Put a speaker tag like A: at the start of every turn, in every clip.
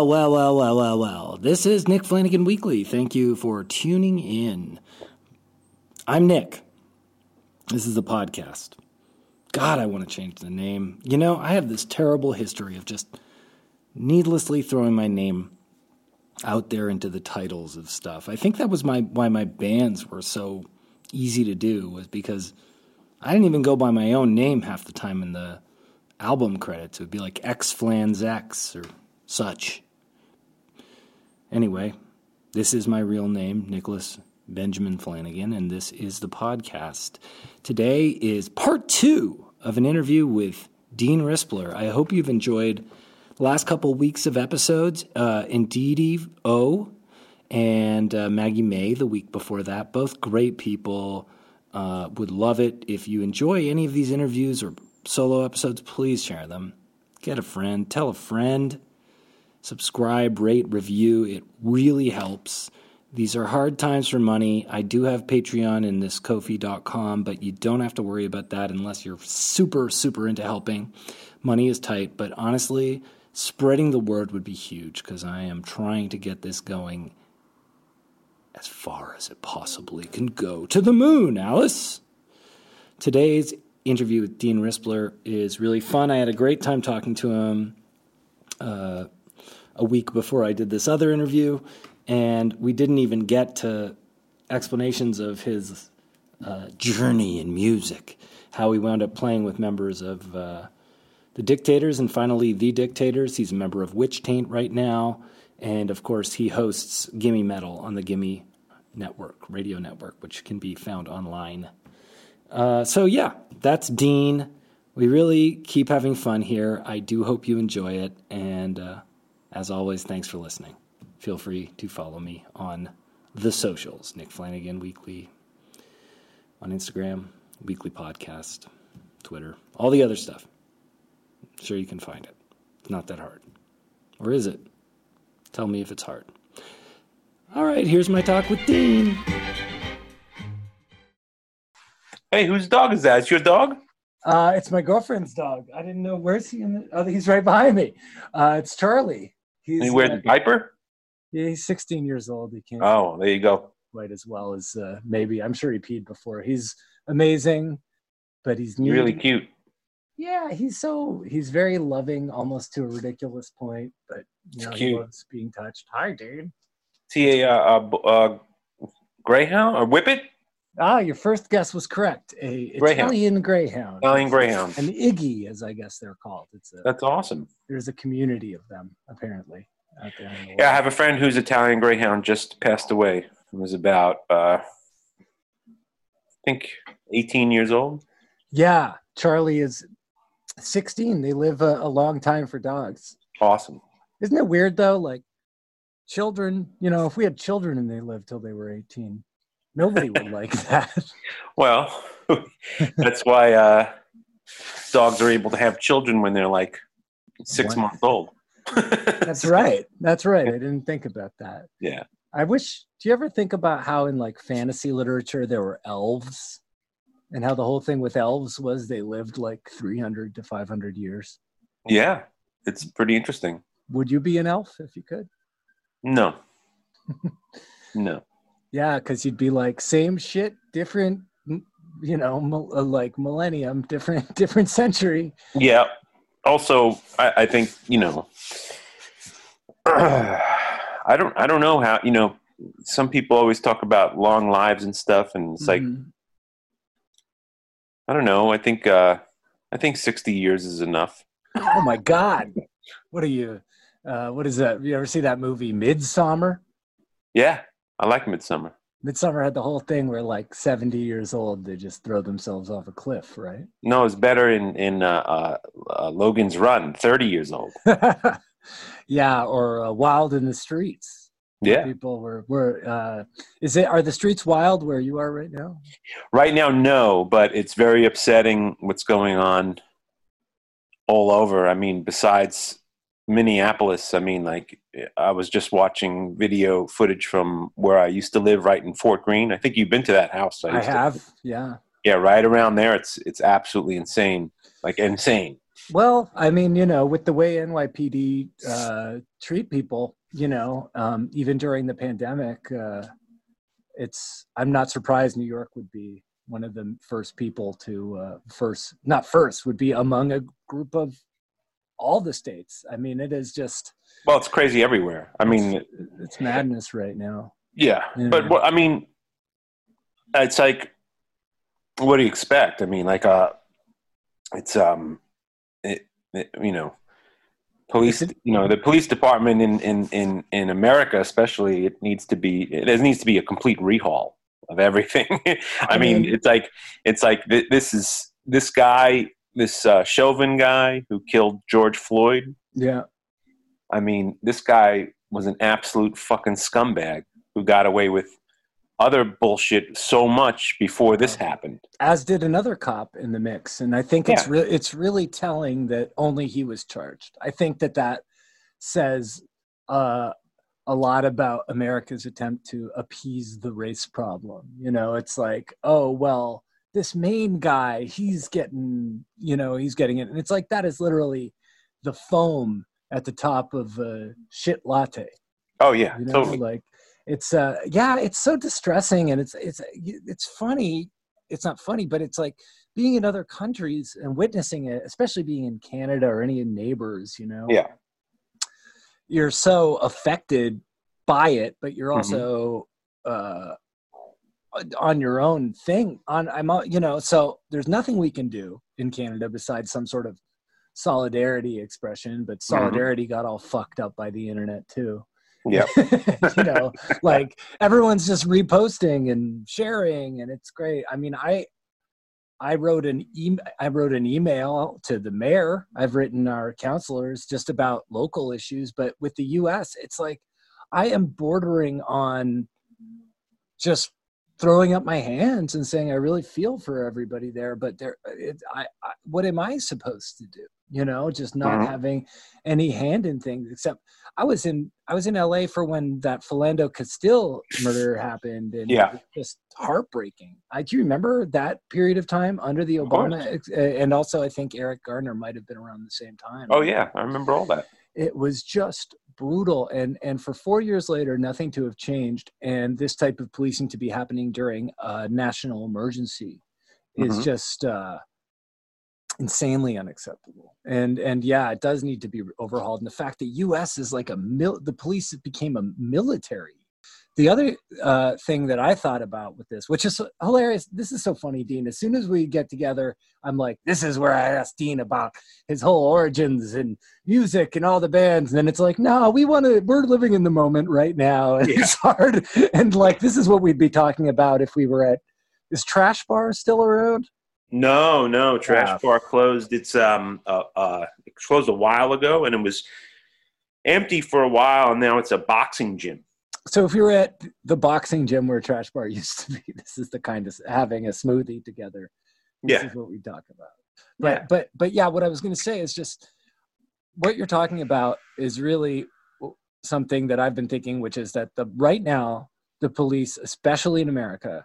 A: Well, well, well, well, well, well. This is Nick Flanagan Weekly. Thank you for tuning in. I'm Nick. This is a podcast. God, I want to change the name. You know, I have this terrible history of just needlessly throwing my name out there into the titles of stuff. I think that was my why my bands were so easy to do was because I didn't even go by my own name half the time in the album credits. It would be like X Flans X or such. Anyway, this is my real name, Nicholas Benjamin Flanagan, and this is the podcast. Today is part two of an interview with Dean Rispler. I hope you've enjoyed the last couple weeks of episodes. Uh, Indeedy O and uh, Maggie May the week before that, both great people. Uh, would love it if you enjoy any of these interviews or solo episodes. Please share them. Get a friend. Tell a friend subscribe, rate, review. It really helps. These are hard times for money. I do have Patreon and this Ko-fi.com, but you don't have to worry about that unless you're super, super into helping. Money is tight, but honestly, spreading the word would be huge because I am trying to get this going as far as it possibly can go to the moon, Alice. Today's interview with Dean Rispler is really fun. I had a great time talking to him. Uh, a week before I did this other interview, and we didn't even get to explanations of his uh, journey in music, how he wound up playing with members of uh, the Dictators and finally the Dictators. He's a member of Witch Taint right now, and of course, he hosts Gimme Metal on the Gimme Network, radio network, which can be found online. Uh, so, yeah, that's Dean. We really keep having fun here. I do hope you enjoy it, and uh, as always, thanks for listening. Feel free to follow me on the socials Nick Flanagan Weekly on Instagram, Weekly Podcast, Twitter, all the other stuff. I'm sure you can find it. It's not that hard. Or is it? Tell me if it's hard. All right, here's my talk with Dean.
B: Hey, whose dog is that? It's your dog?
A: Uh, it's my girlfriend's dog. I didn't know where's he in the. Oh, he's right behind me. Uh, it's Charlie.
B: He's, he wears uh, a diaper?
A: Yeah, he's 16 years old. He can't.
B: Oh, there you go.
A: Quite as well as uh, maybe. I'm sure he peed before. He's amazing, but he's
B: neat. really cute.
A: Yeah, he's so he's very loving, almost to a ridiculous point. But you know, he loves being touched. Hi, dude.
B: Is he a, uh, uh, greyhound or whippet?
A: Ah, your first guess was correct. A greyhound. Italian greyhound.
B: Italian greyhound.
A: An Iggy, as I guess they're called. It's a,
B: That's awesome.
A: There's a community of them, apparently.
B: yeah, I have a friend whose Italian greyhound just passed away. It was about, uh, I think, 18 years old.
A: Yeah, Charlie is 16. They live a, a long time for dogs.
B: Awesome.
A: Isn't it weird though? Like children, you know, if we had children and they lived till they were 18, Nobody would like that.
B: Well, that's why uh, dogs are able to have children when they're like six months old.
A: that's right. That's right. I didn't think about that.
B: Yeah.
A: I wish. Do you ever think about how in like fantasy literature there were elves, and how the whole thing with elves was they lived like three hundred to five hundred years?
B: Yeah, it's pretty interesting.
A: Would you be an elf if you could?
B: No. no.
A: Yeah, because you'd be like same shit, different, you know, uh, like millennium, different, different century.
B: Yeah. Also, I, I think you know, I don't, I don't know how you know. Some people always talk about long lives and stuff, and it's mm-hmm. like, I don't know. I think, uh I think sixty years is enough.
A: Oh my God! What are you? Uh, what is that? You ever see that movie Midsummer?
B: Yeah. I like Midsummer.
A: Midsummer had the whole thing where like 70 years old, they just throw themselves off a cliff, right?
B: No, it's better in, in uh, uh, uh, Logan's Run, 30 years old.
A: yeah, or uh, Wild in the Streets.
B: Yeah.
A: People were, were uh, is it, are the streets wild where you are right now?
B: Right now, no, but it's very upsetting what's going on all over. I mean, besides Minneapolis, I mean, like I was just watching video footage from where I used to live, right in Fort Greene. I think you've been to that house.
A: I, I have, to, yeah,
B: yeah, right around there. It's it's absolutely insane, like insane.
C: Well, I mean, you know, with the way NYPD uh, treat people, you know, um, even during the pandemic, uh, it's I'm not surprised New York would be one of the first people to uh, first, not first, would be among a group of all the states. I mean, it is just.
B: Well, it's crazy everywhere. I mean,
C: it's, it's madness right now.
B: Yeah, but what, I mean, it's like, what do you expect? I mean, like, uh, it's um, it, it, you know, police. You know, the police department in in in in America, especially, it needs to be. It needs to be a complete rehaul of everything. I mean, it's like it's like this is this guy, this uh, Chauvin guy who killed George Floyd.
C: Yeah.
B: I mean, this guy was an absolute fucking scumbag who got away with other bullshit so much before this happened.
C: As did another cop in the mix, and I think it's yeah. really it's really telling that only he was charged. I think that that says uh, a lot about America's attempt to appease the race problem. You know, it's like, oh well, this main guy, he's getting, you know, he's getting it, and it's like that is literally the foam at the top of a shit latte.
B: Oh yeah,
C: you know? totally. Like it's uh yeah it's so distressing and it's it's it's funny it's not funny but it's like being in other countries and witnessing it especially being in canada or any of neighbors you know
B: yeah
C: you're so affected by it but you're mm-hmm. also mm-hmm. uh on your own thing on i'm you know so there's nothing we can do in canada besides some sort of solidarity expression but mm-hmm. solidarity mm-hmm. got all fucked up by the internet too
B: yeah.
C: you know, like everyone's just reposting and sharing and it's great. I mean, I I wrote an e- I wrote an email to the mayor. I've written our counselors just about local issues, but with the US, it's like I am bordering on just throwing up my hands and saying I really feel for everybody there, but there it, I, I what am I supposed to do? you know just not mm-hmm. having any hand in things except i was in i was in la for when that philando castile murder happened and
B: yeah.
C: just heartbreaking. I do you remember that period of time under the obama and also i think eric garner might have been around the same time.
B: Oh yeah i remember all that
C: it was just brutal. And and for four years later nothing to have changed. And this type of policing to be happening during a national emergency is mm-hmm. just uh insanely unacceptable. And and yeah it does need to be overhauled. And the fact that us is like a mil the police became a military the other uh, thing that i thought about with this which is hilarious this is so funny dean as soon as we get together i'm like this is where i asked dean about his whole origins and music and all the bands and then it's like no we want to we're living in the moment right now and yeah. it's hard and like this is what we'd be talking about if we were at is trash bar still around
B: no, no, Trash yeah. Bar closed. It's um uh, uh it closed a while ago, and it was empty for a while, and now it's a boxing gym.
C: So if you're at the boxing gym where Trash Bar used to be, this is the kind of having a smoothie together. This
B: yeah.
C: is what we talk about. But yeah. but but yeah, what I was going to say is just what you're talking about is really something that I've been thinking, which is that the right now the police, especially in America,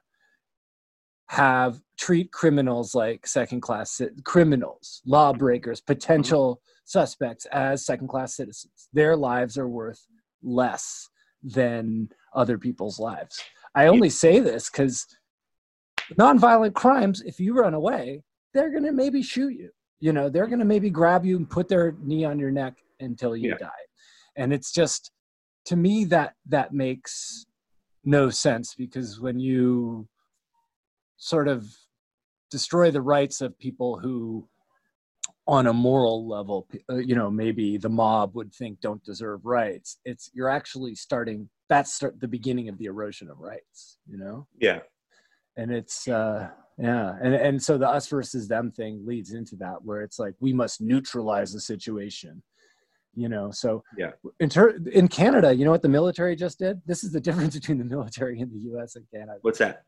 C: have treat criminals like second class criminals, lawbreakers, mm-hmm. Mm-hmm. potential suspects as second class citizens. Their lives are worth less than other people's lives. I only say this because nonviolent crimes, if you run away, they're going to maybe shoot you. You know, they're going to maybe grab you and put their knee on your neck until you yeah. die. And it's just, to me, that that makes no sense because when you sort of destroy the rights of people who on a moral level uh, you know maybe the mob would think don't deserve rights. It's you're actually starting that's start the beginning of the erosion of rights you know?
B: Yeah.
C: And it's uh yeah and and so the us versus them thing leads into that where it's like we must neutralize the situation you know? So
B: yeah.
C: in ter- in canada you know what the military just did? This is the difference between the military in the us and canada.
B: What's that?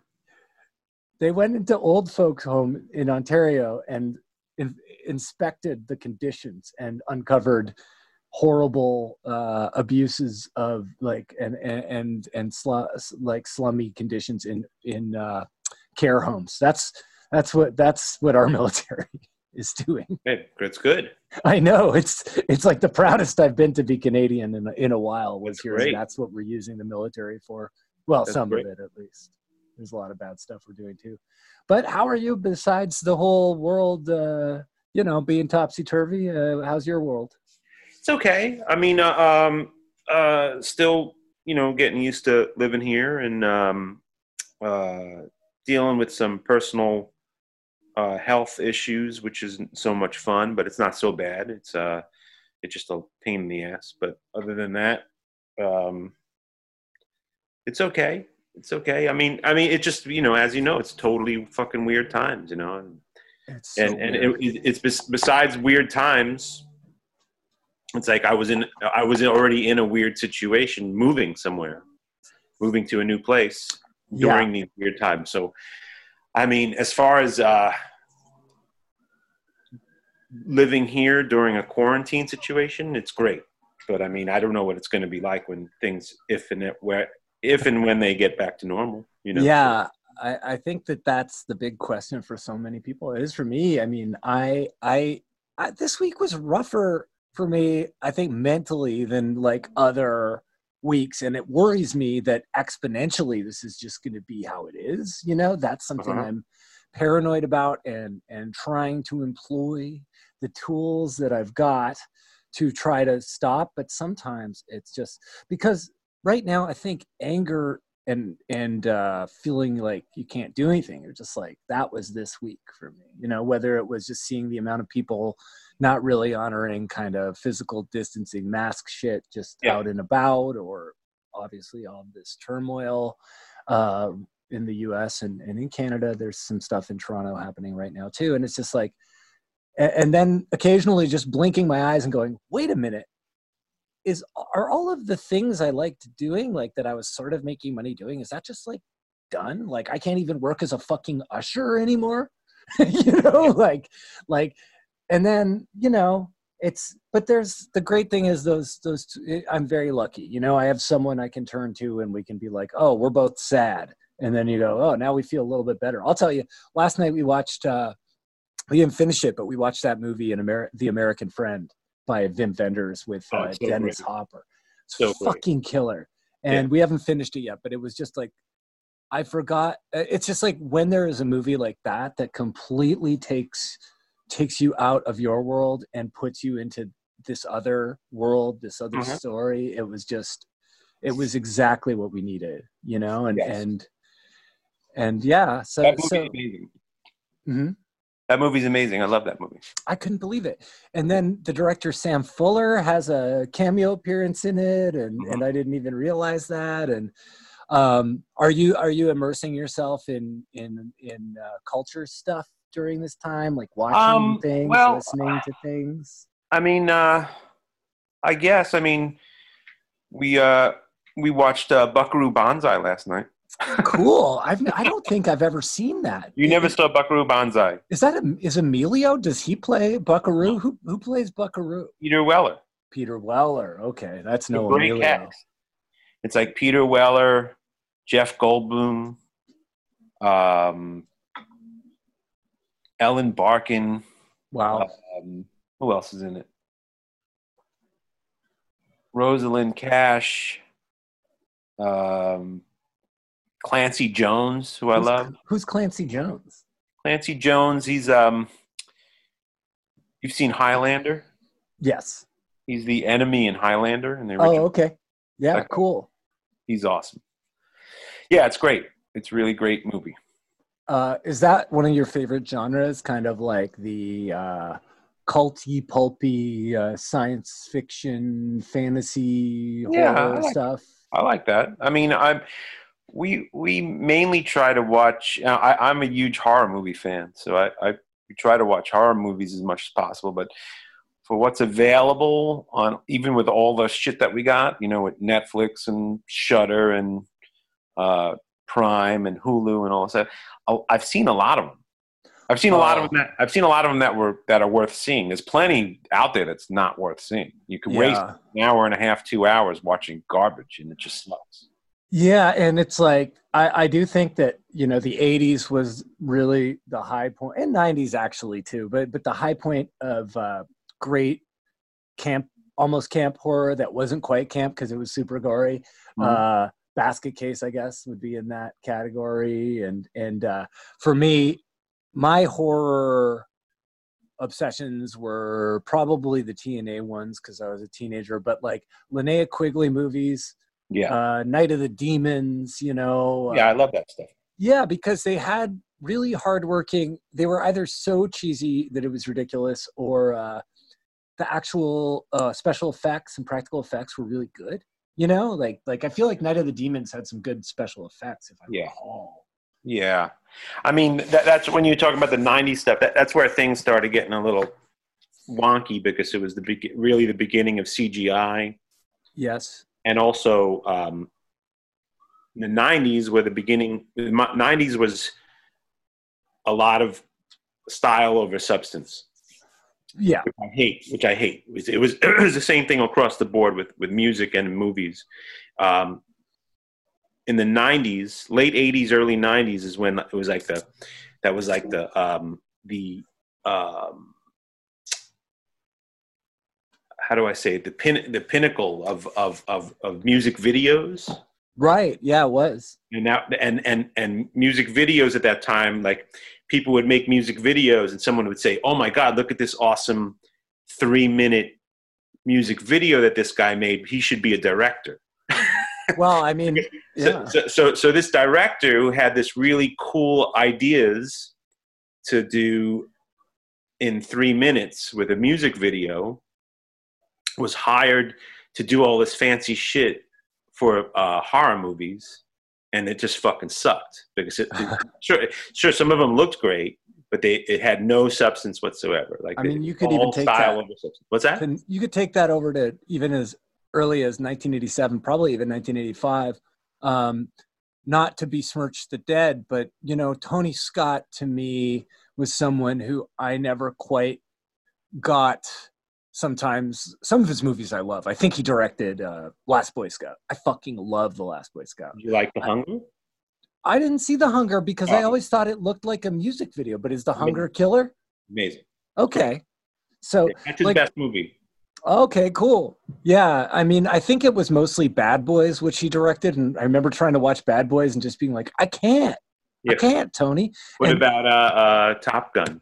C: They went into old folks home in ontario and in, inspected the conditions and uncovered horrible uh, abuses of like and and and, like slummy conditions in in uh, care homes that's that's what that's what our military is doing.
B: Hey, it's good.
C: I know it's it's like the proudest I've been to be Canadian in a, in a while. Was
B: That's great.
C: that's what we're using the military for. Well,
B: That's
C: some
B: great.
C: of it at least. There's a lot of bad stuff we're doing too. But how are you besides the whole world? Uh, you know, being topsy turvy. Uh, how's your world?
B: It's okay. I mean, uh, um, uh, still, you know, getting used to living here and um, uh, dealing with some personal uh, health issues, which isn't so much fun, but it's not so bad. It's uh, it's just a pain in the ass. But other than that, um, it's okay. It's okay. I mean, I mean, it just you know, as you know, it's totally fucking weird times, you know.
C: It's so
B: and and it, it's besides weird times it's like i was in i was already in a weird situation moving somewhere moving to a new place
C: Yeah.
B: during these weird times so i mean as far as uh living here during a quarantine situation it's great but i mean i don't know what it's going to be like when things if and it, where if and when they get back to normal you know?
C: Yeah I, I think that that's the big question for so many people. It is for me. I mean i i, I this week was rougher for me i think mentally than like other weeks. And it worries me that exponentially this is just going to be how it is you know? That's something
B: Uh-huh.
C: i'm paranoid about and and trying to employ the tools that i've got to try to stop. But sometimes it's just because right now i think anger and and uh, feeling like you can't do anything. You're just like that was this week for me. You know, whether it was just seeing the amount of people not really honoring kind of physical distancing, mask shit, just
B: Yeah.
C: out and about, or obviously all this turmoil uh, in the U.S. And, and in Canada. There's some stuff in Toronto happening right now too, and it's just like, and then occasionally just blinking my eyes and going, wait a minute is are all of the things I liked doing, like that I was sort of making money doing, is that just like done? Like I can't even work as a fucking usher anymore. you know, like like and then, you know, it's but there's the great thing is those those two, I'm very lucky. You know, I have someone I can turn to and we can be like, "Oh, we're both sad." And then you go, "Oh, now we feel a little bit better." I'll tell you, last night we watched uh we didn't finish it, but we watched that movie in Amer- The American Friend by Wim Wenders with
B: Oh,
C: uh,
B: so
C: Dennis
B: great.
C: Hopper. It's
B: So great.
C: fucking killer. And we haven't finished it yet, but it was just like I forgot. uh, It's just like when there is a movie like that that completely takes takes you out of your world and puts you into this other world, this other
B: Mhm.
C: story. It was just, it was exactly what we needed, you know. And
B: Yes.
C: and and yeah, so so
B: amazing
C: mhm.
B: That movie's amazing i love that movie
C: I couldn't believe it. And then the director Sam Fuller has a cameo appearance in it, and
B: Mhm.
C: and I didn't even realize that. And um, are you are you immersing yourself in in in uh, culture stuff during this time, like watching
B: Um,
C: things,
B: well,
C: listening to things?
B: I mean, uh, I guess. I mean, we uh, we watched uh, Buckaroo Banzai last night.
C: Cool. I've I don't think I've ever seen that.
B: You never saw Buckaroo Banzai.
C: Is that a, is Emilio? Does he play Buckaroo? Who who plays Buckaroo?
B: Peter Weller.
C: Peter Weller. Okay, that's no Emilio.
B: cast. It's like Peter Weller, Jeff Goldblum, um, Ellen Barkin.
C: Wow.
B: Um, who else is in it? Rosalind Cash, um, Clancy Jones, who I love.
C: Who's Clancy Jones?
B: Clancy Jones. He's um. You've seen Highlander.
C: Yes.
B: He's the enemy in Highlander in the
C: Oh, okay. Yeah,
B: Okay.
C: cool.
B: He's awesome. Yeah, it's great. It's a really great movie.
C: Uh, is that one of your favorite genres? Kind of like the uh, culty, pulpy, uh, science fiction, fantasy,
B: Yeah, I
C: horror
B: like-
C: stuff.
B: I like that. I mean, I'm we we mainly try to watch. uh, I, I'm a huge horror movie fan, so I, I try to watch horror movies as much as possible. But for what's available on, even with all the shit that we got, you know, with Netflix and Shudder and uh, Prime and Hulu and all that, I've seen a lot of them. I've seen a lot of them. That, I've seen a lot of them that were that are worth seeing. There's plenty out there that's not worth seeing. You can waste an hour and a half, two hours watching garbage, and it just sucks.
C: Yeah, and it's like I, I do think that you know the '80s was really the high point, and '90s actually too. But but the high point of uh, great camp, almost camp horror that wasn't quite camp because it was super gory.
B: Mhm.
C: Uh, Basket Case, I guess, would be in that category. And and uh, for me, my horror obsessions were probably the TNA ones because I was a teenager. But like Linnea Quigley movies
B: Yeah,
C: uh, Night of the Demons, you know.
B: yeah,
C: uh,
B: I love that stuff.
C: yeah, because they had really hardworking. They were either so cheesy that it was ridiculous, or uh, the actual uh, special effects and practical effects were really good. You know, like like I feel like Night of the Demons had some good special effects. If I
B: Yeah.
C: recall.
B: Yeah, I mean that, that's when you talk about the '90s stuff. That, that's where things started getting a little wonky because it was the be- really the beginning of CGI,
C: Yes.
B: And also um, the '90s were the beginning. The '90s was a lot of style over substance.
C: Yeah.
B: which I hate, which I hate. It was, it was it was the same thing across the board with with music and movies. Um, in the '90s, late '80s, early '90s is when it was like the that was like the um, the um, how do I say it? the pin the pinnacle of of of, of music videos
C: Right. Yeah. It was.
B: and now and and and music videos at that time like people would make music videos and someone would say oh my god look at this awesome three minute music video that this guy made he should be a director
C: Well, I mean,
B: so,
C: yeah.
B: so, so so this director who had this really cool ideas to do in three minutes with a music video was hired to do all this fancy shit for uh, horror movies and it just fucking sucked because it, sure sure some of them looked great but they it had no substance whatsoever like
C: I mean, you could even take
B: style
C: that-
B: what's that
C: you could take that over to even as early as 1987, probably even 1985. Um, not to besmirch the dead, but you know, Tony Scott to me was someone who I never quite got. Sometimes some of his movies I love. I think he directed uh, Last Boy Scout. I fucking love the Last Boy Scout.
B: you like the hunger
C: I didn't see The Hunger because I
B: Oh.
C: always thought it looked like a music video. But is The
B: mean-
C: Hunger killer?
B: amazing
C: Okay, so
B: that's his
C: like-
B: best movie
C: Okay, cool. Yeah, I mean, I think it was mostly Bad Boys, which he directed, and I remember trying to watch Bad Boys and just being like, I can't, I can't, Tony.
B: What
C: And-
B: about uh, uh, Top Gun?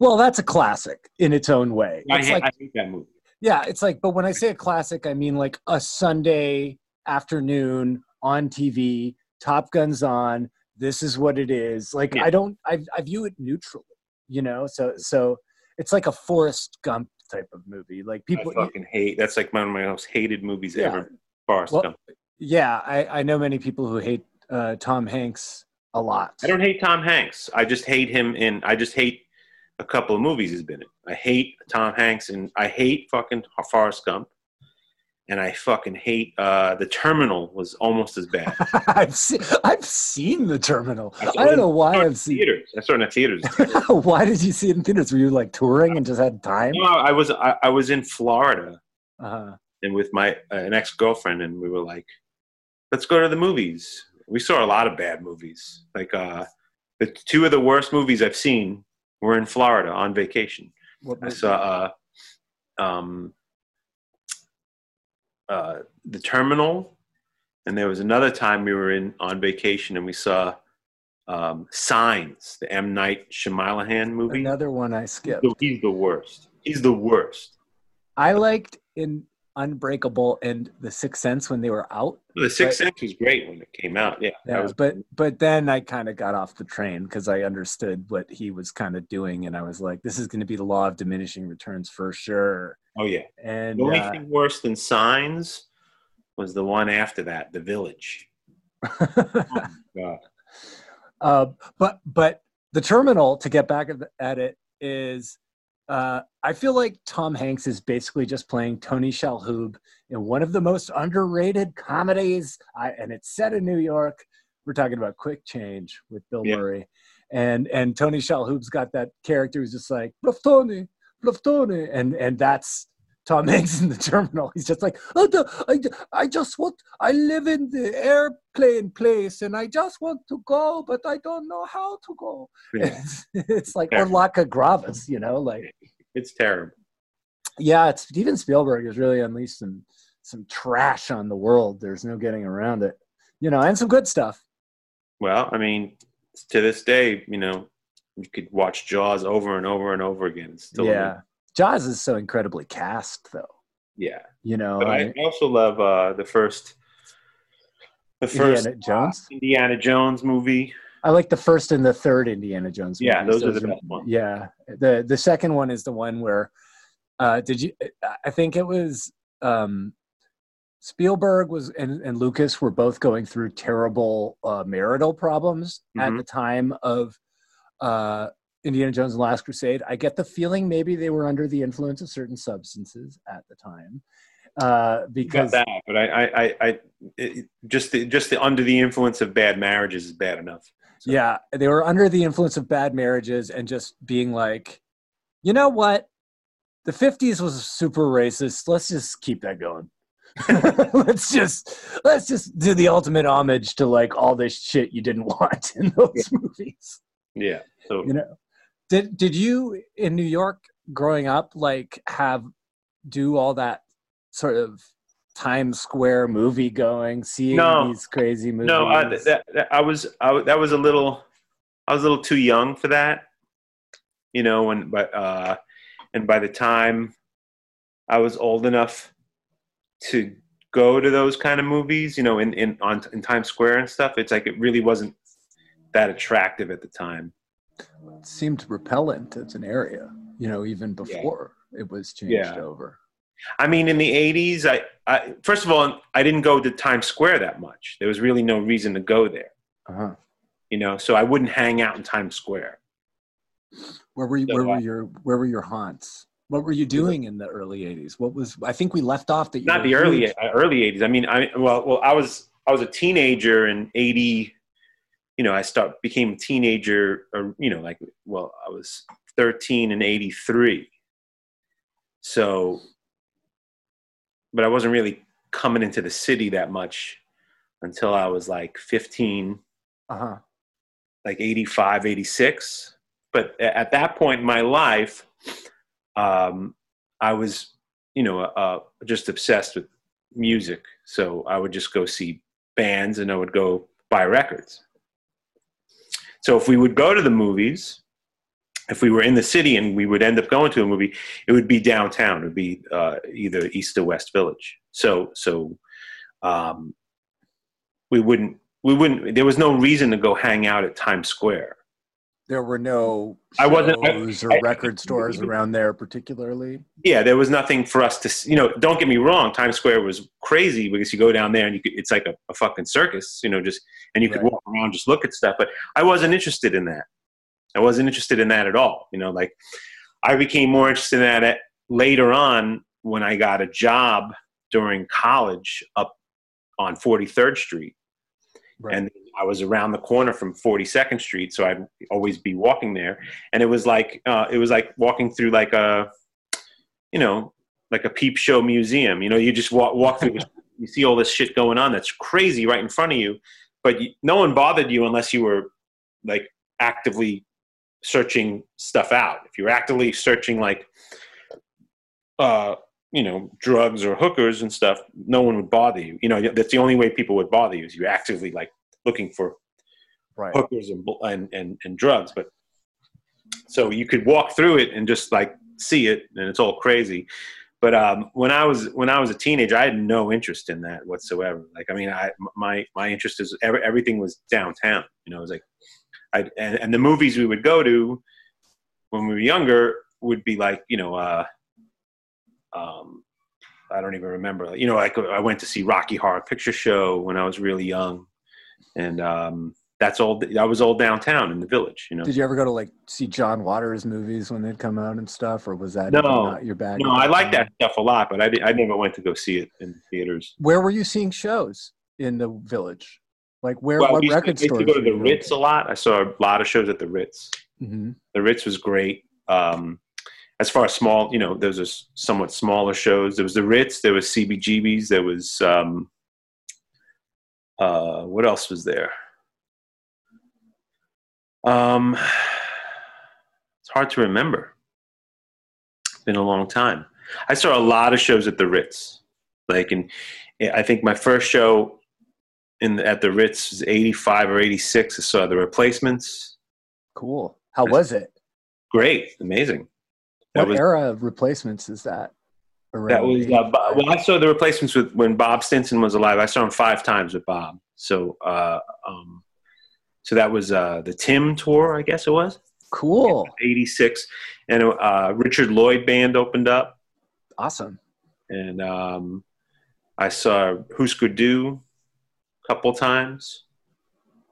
C: Well, that's a classic in its own way.
B: I hate,
C: like,
B: I hate that movie.
C: yeah, it's like, but when I say a classic, I mean like a Sunday afternoon on TV, Top Gun's on. This is what it is. Like,
B: Yeah.
C: I don't, I, I view it neutrally, you know. So, so it's like a Forrest Gump type of movie. Like people,
B: I fucking hate. That's like one of my most hated movies
C: Yeah.
B: ever. Forrest
C: Well,
B: Gump.
C: yeah, I, I know many people who hate uh, Tom Hanks a lot.
B: I don't hate Tom Hanks. I just hate him in. I just hate a couple of movies he's been in. I hate Tom Hanks and I hate fucking Forrest Gump. And I fucking hate uh, the Terminal was almost as bad.
C: I've seen I've seen the Terminal.
B: I
C: I don't know why. I've seen.
B: theaters. I saw it in theaters.
C: why did you see it in theaters? Were you like touring and just had time?
B: no, I was I, I was in Florida
C: Uh,
B: and with my uh, an ex girlfriend, and we were like, "Let's go to the movies." We saw a lot of bad movies. Like uh, the two of the worst movies I've seen were in Florida on vacation. I saw uh, um, uh, the Terminal, and there was another time we were in on vacation and we saw um, Signs, the M Night Shyamalan movie.
C: Another one I skipped.
B: He's the worst. He's the worst.
C: I liked in Unbreakable and The Sixth Sense when they were out.
B: The Sixth
C: But-
B: Sense was great when it came out. Yeah, that
C: Yeah,
B: was
C: but but then I kind of got off the train because I understood what he was kind of doing, and I was like, "This is going to be the law of diminishing returns for sure."
B: oh yeah.
C: And
B: The only
C: uh,
B: thing worse than Signs was the one after that, The Village. Oh
C: uh, but but the terminal to get back at it is uh, I feel like Tom Hanks is basically just playing Tony Shalhoub in one of the most underrated comedies, I, and it's set in New York. We're talking about Quick Change with Bill
B: Yeah.
C: Murray, and and Tony Shalhoub's got that character who's just like Bluff Tony, Bluff Tony, and and that's Tom Hanks in the terminal. He's just like, oh, I, I just want, I live in the airplane place and I just want to go, but I don't know how to go.
B: Yeah.
C: It's, it's like or Latka Gravas, you know, like,
B: It's terrible.
C: yeah, it's Steven Spielberg has really unleashed some some trash on the world. There's no getting around it, you know, and some good stuff.
B: Well, I mean, to this day, you know, you could watch Jaws over and over and over again. It's still
C: yeah, Jaws is so incredibly cast, though.
B: yeah.
C: You know,
B: But I
C: I-
B: also love uh, the first, the first
C: Indiana Jones.
B: Indiana Jones movie.
C: I like the first and the third Indiana Jones.
B: Yeah,
C: movies.
B: those are the best ones.
C: Yeah, the the second one is the one where, uh, did you? I think it was um, Spielberg was and, and Lucas were both going through terrible uh, marital problems at
B: Mhm.
C: the time of uh, Indiana Jones and the Last Crusade. I get the feeling maybe they were under the influence of certain substances at the time, uh, because
B: that, but I, I, I, I it, just the, just the under the influence of bad marriages is bad enough. So-
C: Yeah, they were under the influence of bad marriages and just being like, you know what? The 50s was super racist. Let's just keep that going. let's just let's just do the ultimate homage to like all this shit you didn't want in those movies.
B: Yeah. So
C: You know. Did did you in New York growing up like have do all that sort of Times Square movie going, seeing
B: No.
C: these crazy movies?
B: no, I, that, that I was I, that was a little I was a little too young for that. You know, when but uh, and by the time I was old enough to go to those kind of movies, you know, in in on in Times Square and stuff, it's like it really wasn't that attractive at the time.
C: seemed repellent as an area, you know, even before it was changed
B: Yeah.
C: over.
B: I mean, in the '80s, I, I first of all, I didn't go to Times Square that much. There was really no reason to go there,
C: Uh-huh.
B: you know. So I wouldn't hang out in Times Square.
C: Where were you,
B: So
C: where were your where were your haunts? What were you doing in the early '80s? What was I think we left off that you
B: Not the early
C: huge-
B: early '80s. I mean, I well, well, I was I was a teenager in '80. You know, I start became a teenager. Or, you know, like well, I was 13 in '83. So, but I wasn't really coming into the city that much until I was like 15.
C: Uh-huh.
B: like 85 86 but at that point in my life um, i was you know uh, just obsessed with music so i would just go see bands and i would go buy records so if we would go to the movies if we were in the city and we would end up going to a movie it would be downtown it would be uh, either east or west village so so um, we wouldn't we wouldn't there was no reason to go hang out at times square
C: There were no
B: I wasn't- I-
C: shows or
B: I-
C: record stores around there particularly.
B: yeah there was nothing for us to you know don't get me wrong times square was crazy because you go down there and you could, it's like a, a fucking circus you know just and you could
C: Right.
B: walk around just look at stuff but i wasn't interested in that i wasn't interested in that at all you know like i became more interested in that at, later on when i got a job during college up on 43rd street
C: Right.
B: and I was around the corner from 42nd Street, so I'd always be walking there, and it was like uh, it was like walking through like a, you know, like a peep show museum. You know, you just walk walk through, you see all this shit going on that's crazy right in front of you, but you, no one bothered you unless you were like actively searching stuff out. If you were actively searching like, uh, you know, drugs or hookers and stuff, no one would bother you. You know, that's the only way people would bother you is you actively like looking for
C: right.
B: hookers and, and, and, and drugs. But so you could walk through it and just like see it and it's all crazy. But um, when I was when I was a teenager, I had no interest in that whatsoever. Like, I mean, I my my interest is every, everything was downtown. You know, it was like, and, and the movies we would go to when we were younger would be like, you know, uh, um, I don't even remember. You know, like I went to see Rocky Horror Picture Show when I was really young, and um, that's all. i was all downtown in the village. You know.
C: Did you ever go to like see John Waters movies when they'd come out and stuff, or was that
B: No.
C: not your bag?
B: No, I like that stuff a lot, but I, I never went to go see it in theaters.
C: Where were you seeing shows in the village? Like where?
B: Well,
C: what
B: we used, to,
C: record
B: we used to go to the Ritz a lot. I saw a lot of shows at the Ritz.
C: hmm
B: The Ritz was great. Um, as far as small, you know, those are somewhat smaller shows. There was the Ritz, there was CBGB's, there was um, uh, what else was there? Um, it's hard to remember. It's been a long time. I saw a lot of shows at the Ritz. Like, and I think my first show in the, at the Ritz was '85 or '86. I saw the Replacements.
C: Cool. How was it?
B: Great, amazing.
C: That what was, era of replacements is that?
B: That was uh, well. I saw the replacements with when Bob Stinson was alive. I saw him five times with Bob. So, uh, um, so that was uh, the Tim tour, I guess it was.
C: Cool.
B: '86, and uh, Richard Lloyd band opened up.
C: Awesome.
B: And um, I saw Husker Du couple times.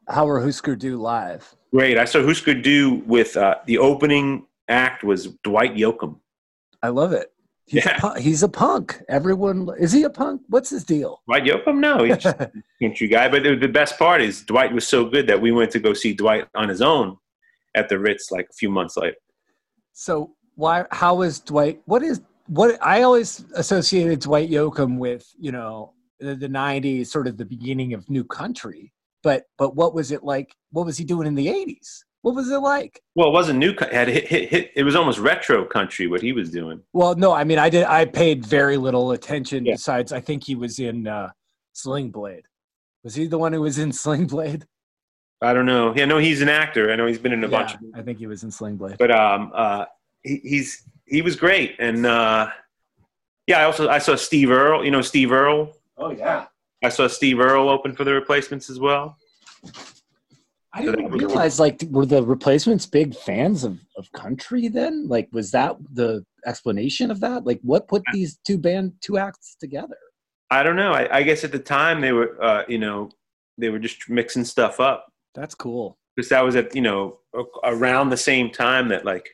C: How were Husker Du live?
B: Great. I saw Husker Du with uh, the opening act was Dwight Yoakam.
C: I love it. He's, yeah. a, he's a punk. Everyone is he a punk? What's his deal?
B: Dwight Yoakam? No, he's a country guy. But the, the, best part is Dwight was so good that we went to go see Dwight on his own at the Ritz like a few months later.
C: So why? How is Dwight? What is what? I always associated Dwight Yoakam with you know the, the '90s, sort of the beginning of new country. But but what was it like? What was he doing in the '80s? What was it like?
B: Well, it wasn't new. Had hit, hit, hit, it was almost retro country what he was doing.
C: Well, no, I mean, I did. I paid very little attention. Yeah. Besides, I think he was in uh, Sling Blade. Was he the one who was in Sling Blade?
B: I don't know. Yeah, no, he's an actor. I know he's been in a yeah, bunch. of
C: I think he was in Sling Blade.
B: But um, uh, he, he's he was great, and uh, yeah, I also I saw Steve Earle. You know Steve Earle.
C: Oh yeah.
B: I saw Steve Earle open for the replacements as well.
C: I didn't realize like were the replacements big fans of, of country then? Like was that the explanation of that? Like what put these two band two acts together?
B: I don't know. I, I guess at the time they were uh, you know, they were just mixing stuff up.
C: That's cool.
B: Because that was at you know around the same time that like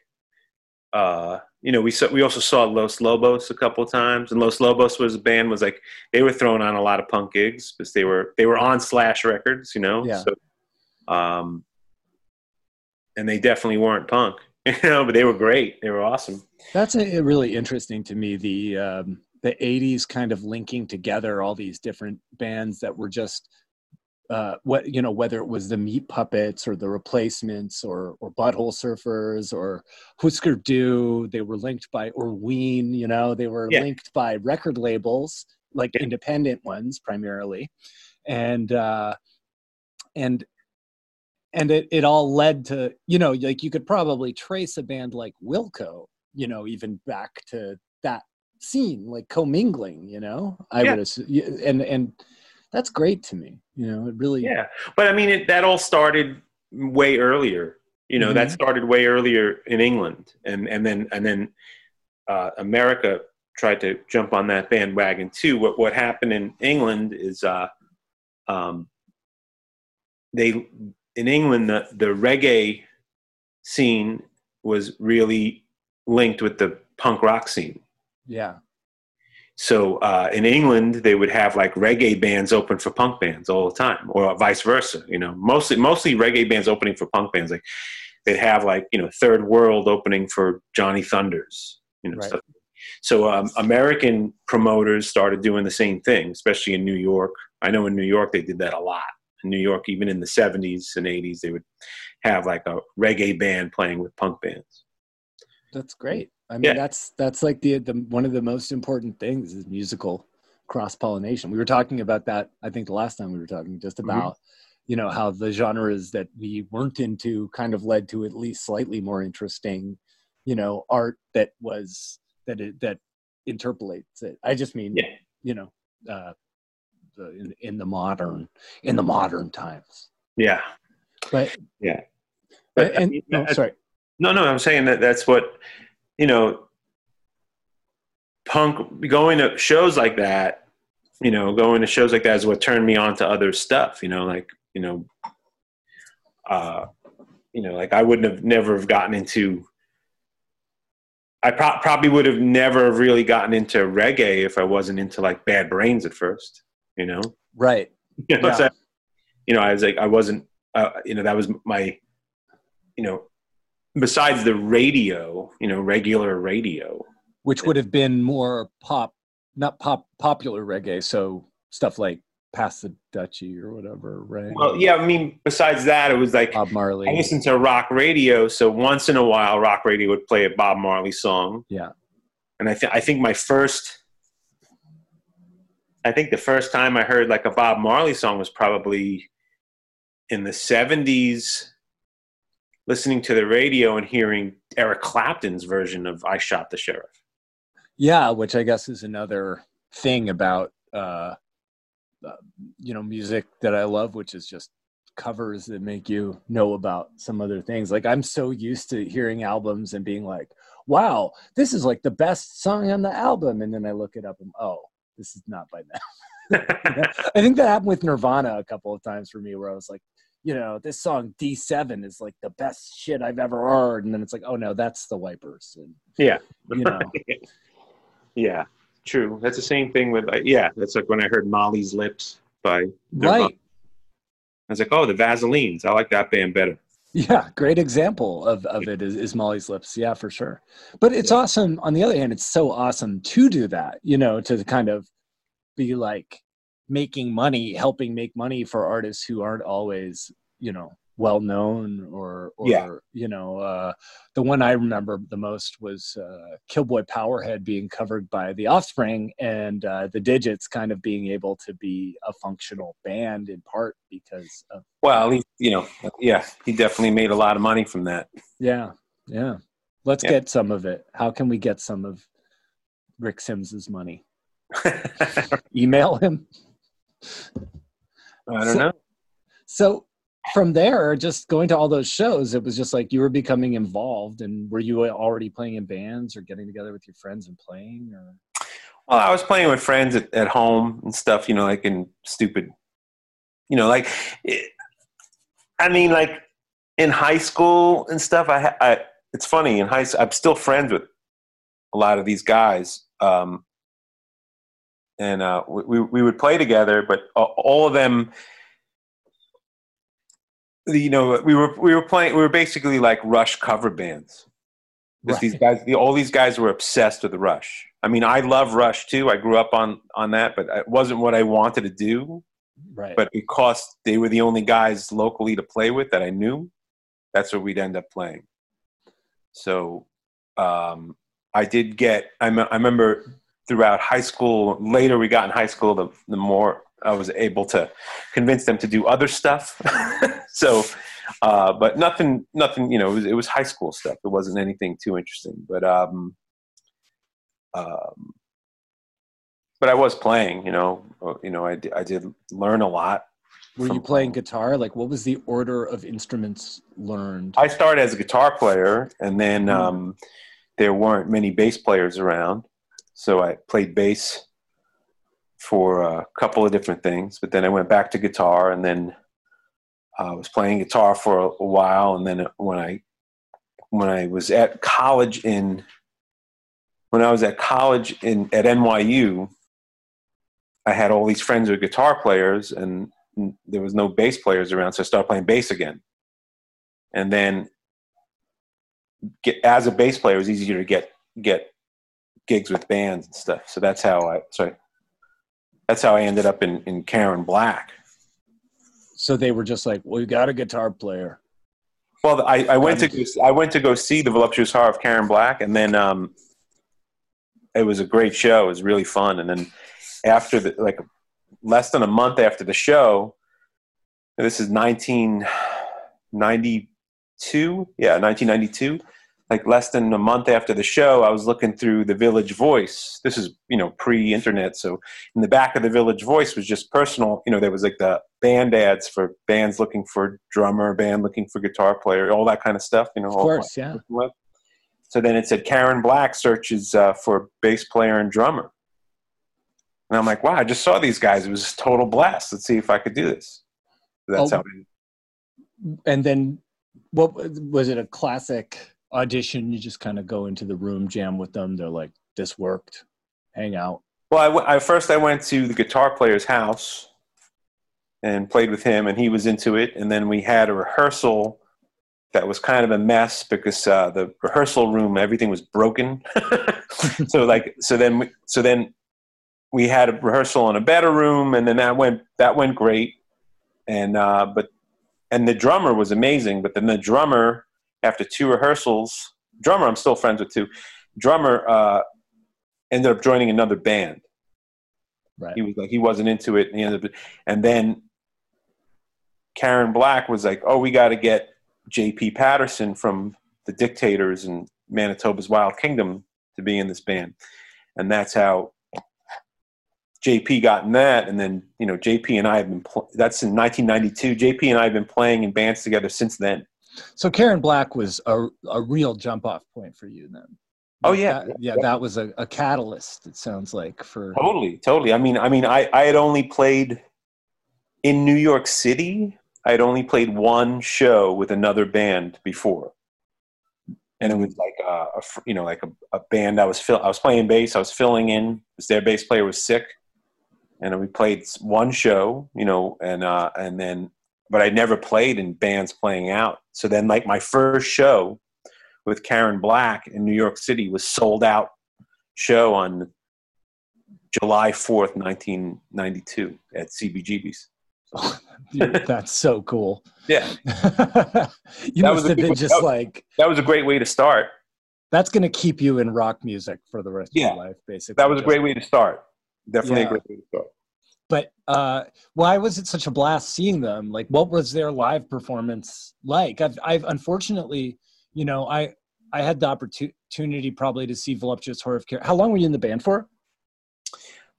B: uh you know we saw we also saw Los Lobos a couple times and Los Lobos was a band was like they were throwing on a lot of punk gigs because they were they were on Slash Records, you know.
C: Yeah. So
B: um, and they definitely weren't punk, you know, but they were great. They were awesome.
C: That's a, really interesting to me. The um, the '80s kind of linking together all these different bands that were just uh, what you know, whether it was the Meat Puppets or the Replacements or or Butthole Surfers or Husker Du, they were linked by or Ween. You know, they were yeah. linked by record labels, like yeah. independent ones primarily, and uh, and and it, it all led to you know like you could probably trace a band like wilco you know even back to that scene like commingling you know i yeah. would assume and and that's great to me you know it really
B: yeah but i mean it, that all started way earlier you know mm-hmm. that started way earlier in england and and then and then uh, america tried to jump on that bandwagon too what what happened in england is uh um they in England, the, the reggae scene was really linked with the punk rock scene.
C: Yeah.
B: So uh, in England, they would have like reggae bands open for punk bands all the time, or vice versa. You know, mostly mostly reggae bands opening for punk bands. Like they'd have like you know Third World opening for Johnny Thunders. You know, right. stuff. So um, American promoters started doing the same thing, especially in New York. I know in New York they did that a lot in New York, even in the 70s and 80s, they would have like a reggae band playing with punk bands.
C: That's great. I mean, yeah. that's that's like the, the one of the most important things is musical cross pollination. We were talking about that. I think the last time we were talking just mm-hmm. about mm-hmm. you know how the genres that we weren't into kind of led to at least slightly more interesting, you know, art that was that it, that interpolates it. I just mean, yeah. you know, uh, the, in, in the modern in the modern times.
B: Yeah,
C: but
B: yeah,
C: but and, I mean, no, sorry.
B: No, no, I'm saying that that's what you know. Punk going to shows like that, you know, going to shows like that is what turned me on to other stuff. You know, like you know, uh, you know, like I wouldn't have never have gotten into I pro- probably would have never really gotten into reggae if I wasn't into like Bad Brains at first you know?
C: Right.
B: You know, yeah. so, you know, I was like, I wasn't, uh, you know, that was my, you know, besides the radio, you know, regular radio,
C: which would have been more pop, not pop, popular reggae. So stuff like Pass the Dutchie or whatever, right?
B: Well, yeah, I mean, besides that, it was like
C: Bob Marley.
B: I listened to rock radio, so once in a while, rock radio would play a Bob Marley song.
C: Yeah.
B: And I think I think my first, I think the first time I heard like a Bob Marley song was probably in the '70s, listening to the radio and hearing Eric Clapton's version of "I Shot the Sheriff."
C: Yeah, which I guess is another thing about uh, you know music that I love, which is just covers that make you know about some other things. Like I'm so used to hearing albums and being like, "Wow, this is like the best song on the album," and then I look it up and oh, this is not by them. I think that happened with Nirvana a couple of times for me, where I was like, you know, this song D7 is like the best shit I've ever heard, and then it's like, oh no, that's the Wipers, and
B: Yeah.
C: you know,
B: Yeah, true. That's the same thing with like, yeah. That's like when I heard Molly's Lips by
C: right?
B: I was like, oh, the Vaselines. I like that band better.
C: Yeah, great example of, of it is, is Molly's Lips. Yeah, for sure. But it's awesome. On the other hand, it's so awesome to do that, you know, to kind of be like making money, helping make money for artists who aren't always, you know, well known or, or
B: Yeah.
C: you know, uh, the one I remember the most was uh, Killboy Powerhead being covered by The Offspring and uh, the Didjits kind of being able to be a functional band in part because of
B: Well, he, you know, yeah, he definitely made a lot of money from that.
C: Yeah, yeah. Let's
B: Yeah.
C: get some of it. How can we get some of Rick Sims's money? Email him.
B: I don't know.
C: So from there, just going to all those shows, it was just like you were becoming involved. And were you already playing in bands or getting together with your friends and playing? Or
B: Well, I was playing with friends at, at home and stuff, you know, like in stupid, you know, like, it, I mean, like in high school and stuff. I, I it's funny in high. school. I'm still friends with a lot of these guys, um, and uh, we we would play together, but all of them. You know, we were we were playing. We were basically like Rush cover bands. Just these guys, the, all these guys were obsessed with the Rush. I mean, I love Rush too. I grew up on on that, but it wasn't what I wanted to do.
C: right.
B: But because they were the only guys locally to play with that I knew, that's what we'd end up playing. So um, I did get. I remember throughout high school. Later, we got in high school. The the more I was able to convince them to do other stuff. so, uh, but nothing, nothing. You know, it was, it was high school stuff. It wasn't anything too interesting. But um, um, but I was playing. You know, Uh, you know, I I did learn a lot.
C: were you playing guitar? Like, what was the order of instruments learned?
B: I started as a guitar player, and then
C: Mhm.
B: um, there weren't many bass players around, so I played bass for a couple of different things. But then I went back to guitar, and then I was playing guitar for a, a while. And then when I when I was at college in when I was at college in at NYU, I had all these friends who were guitar players, and there was no bass players around, so I started playing bass again and then get as a bass player it was easier to get get gigs with bands and stuff. So that's how i sorry. That's how i ended up in in karen black.
C: So they were just like, well, you got a guitar player.
B: well i i went to go, i went to go see the voluptuous horror of karen black and then um it was a great show. It was really fun. And then after the like less than a month after the show this is 1992 yeah 1992 like less than a month after the show i was looking through the village voice this is you know pre-internet so in the back of the village voice was just personal you know there was like the band ads for bands looking for drummer band looking for guitar player all that kind of stuff you know
C: Of
B: all-
C: course, yeah.
B: so then it said Karen Black searches uh, for bass player and drummer. And I'm like, wow, I just saw these guys. It was a total blast. Let's see if I could do this. That's
C: Oh.
B: how it,
C: And then, what was it? A classic audition? You just kind of go into the room, jam with them. They're like, "This worked." Hang out.
B: well, I, w- I first I went to the guitar player's house and played with him, and he was into it. And then we had a rehearsal that was kind of a mess because uh, the rehearsal room everything was broken. so like so then we, so then we had a rehearsal in a better room, and then that went that went great. And uh, but and the drummer was amazing, but then the drummer after two rehearsals, drummer I'm still friends with too. Drummer uh, ended up joining another band.
C: Right.
B: He was like he wasn't into it, and he ended up, and then Karen Black was like, "Oh, we got to get J.P. Patterson from the Dictators and Manitoba's Wild Kingdom to be in this band," and that's how JP got in that, and then you know JP and I have been pl- that's in 1992. JP and I have been playing in bands together since then.
C: So Karen Black was a a real jump off point for you then.
B: Oh yeah,
C: That- yeah, that was a, a catalyst. It sounds like for
B: Totally, totally. I mean, I mean, I, I had only played in New York City. I had only played one show with another band before, and it was like a, a you know like a, a band. I was fill, I was playing bass. I was filling in because their bass player was sick, and we played one show. You know, and uh, and then but I never played in bands playing out. So then, like my first show with Karen Black in New York City was sold out show on July 4th, 1992 at CBGB's.
C: Dude, that's so cool.
B: Yeah,
C: you
B: That
C: must have been just
B: That was-
C: like
B: that was a great way to start.
C: that's going to keep you in rock music for the rest
B: Yeah.
C: of your life, basically.
B: That was a great way to start. Definitely
C: Yeah.
B: a great way to start.
C: But uh, why was it such a blast seeing them? Like, what was their live performance like? I've, I've unfortunately, you know, I I had the opportunity probably to see Voluptuous Horror of Care. How long were you in the band for?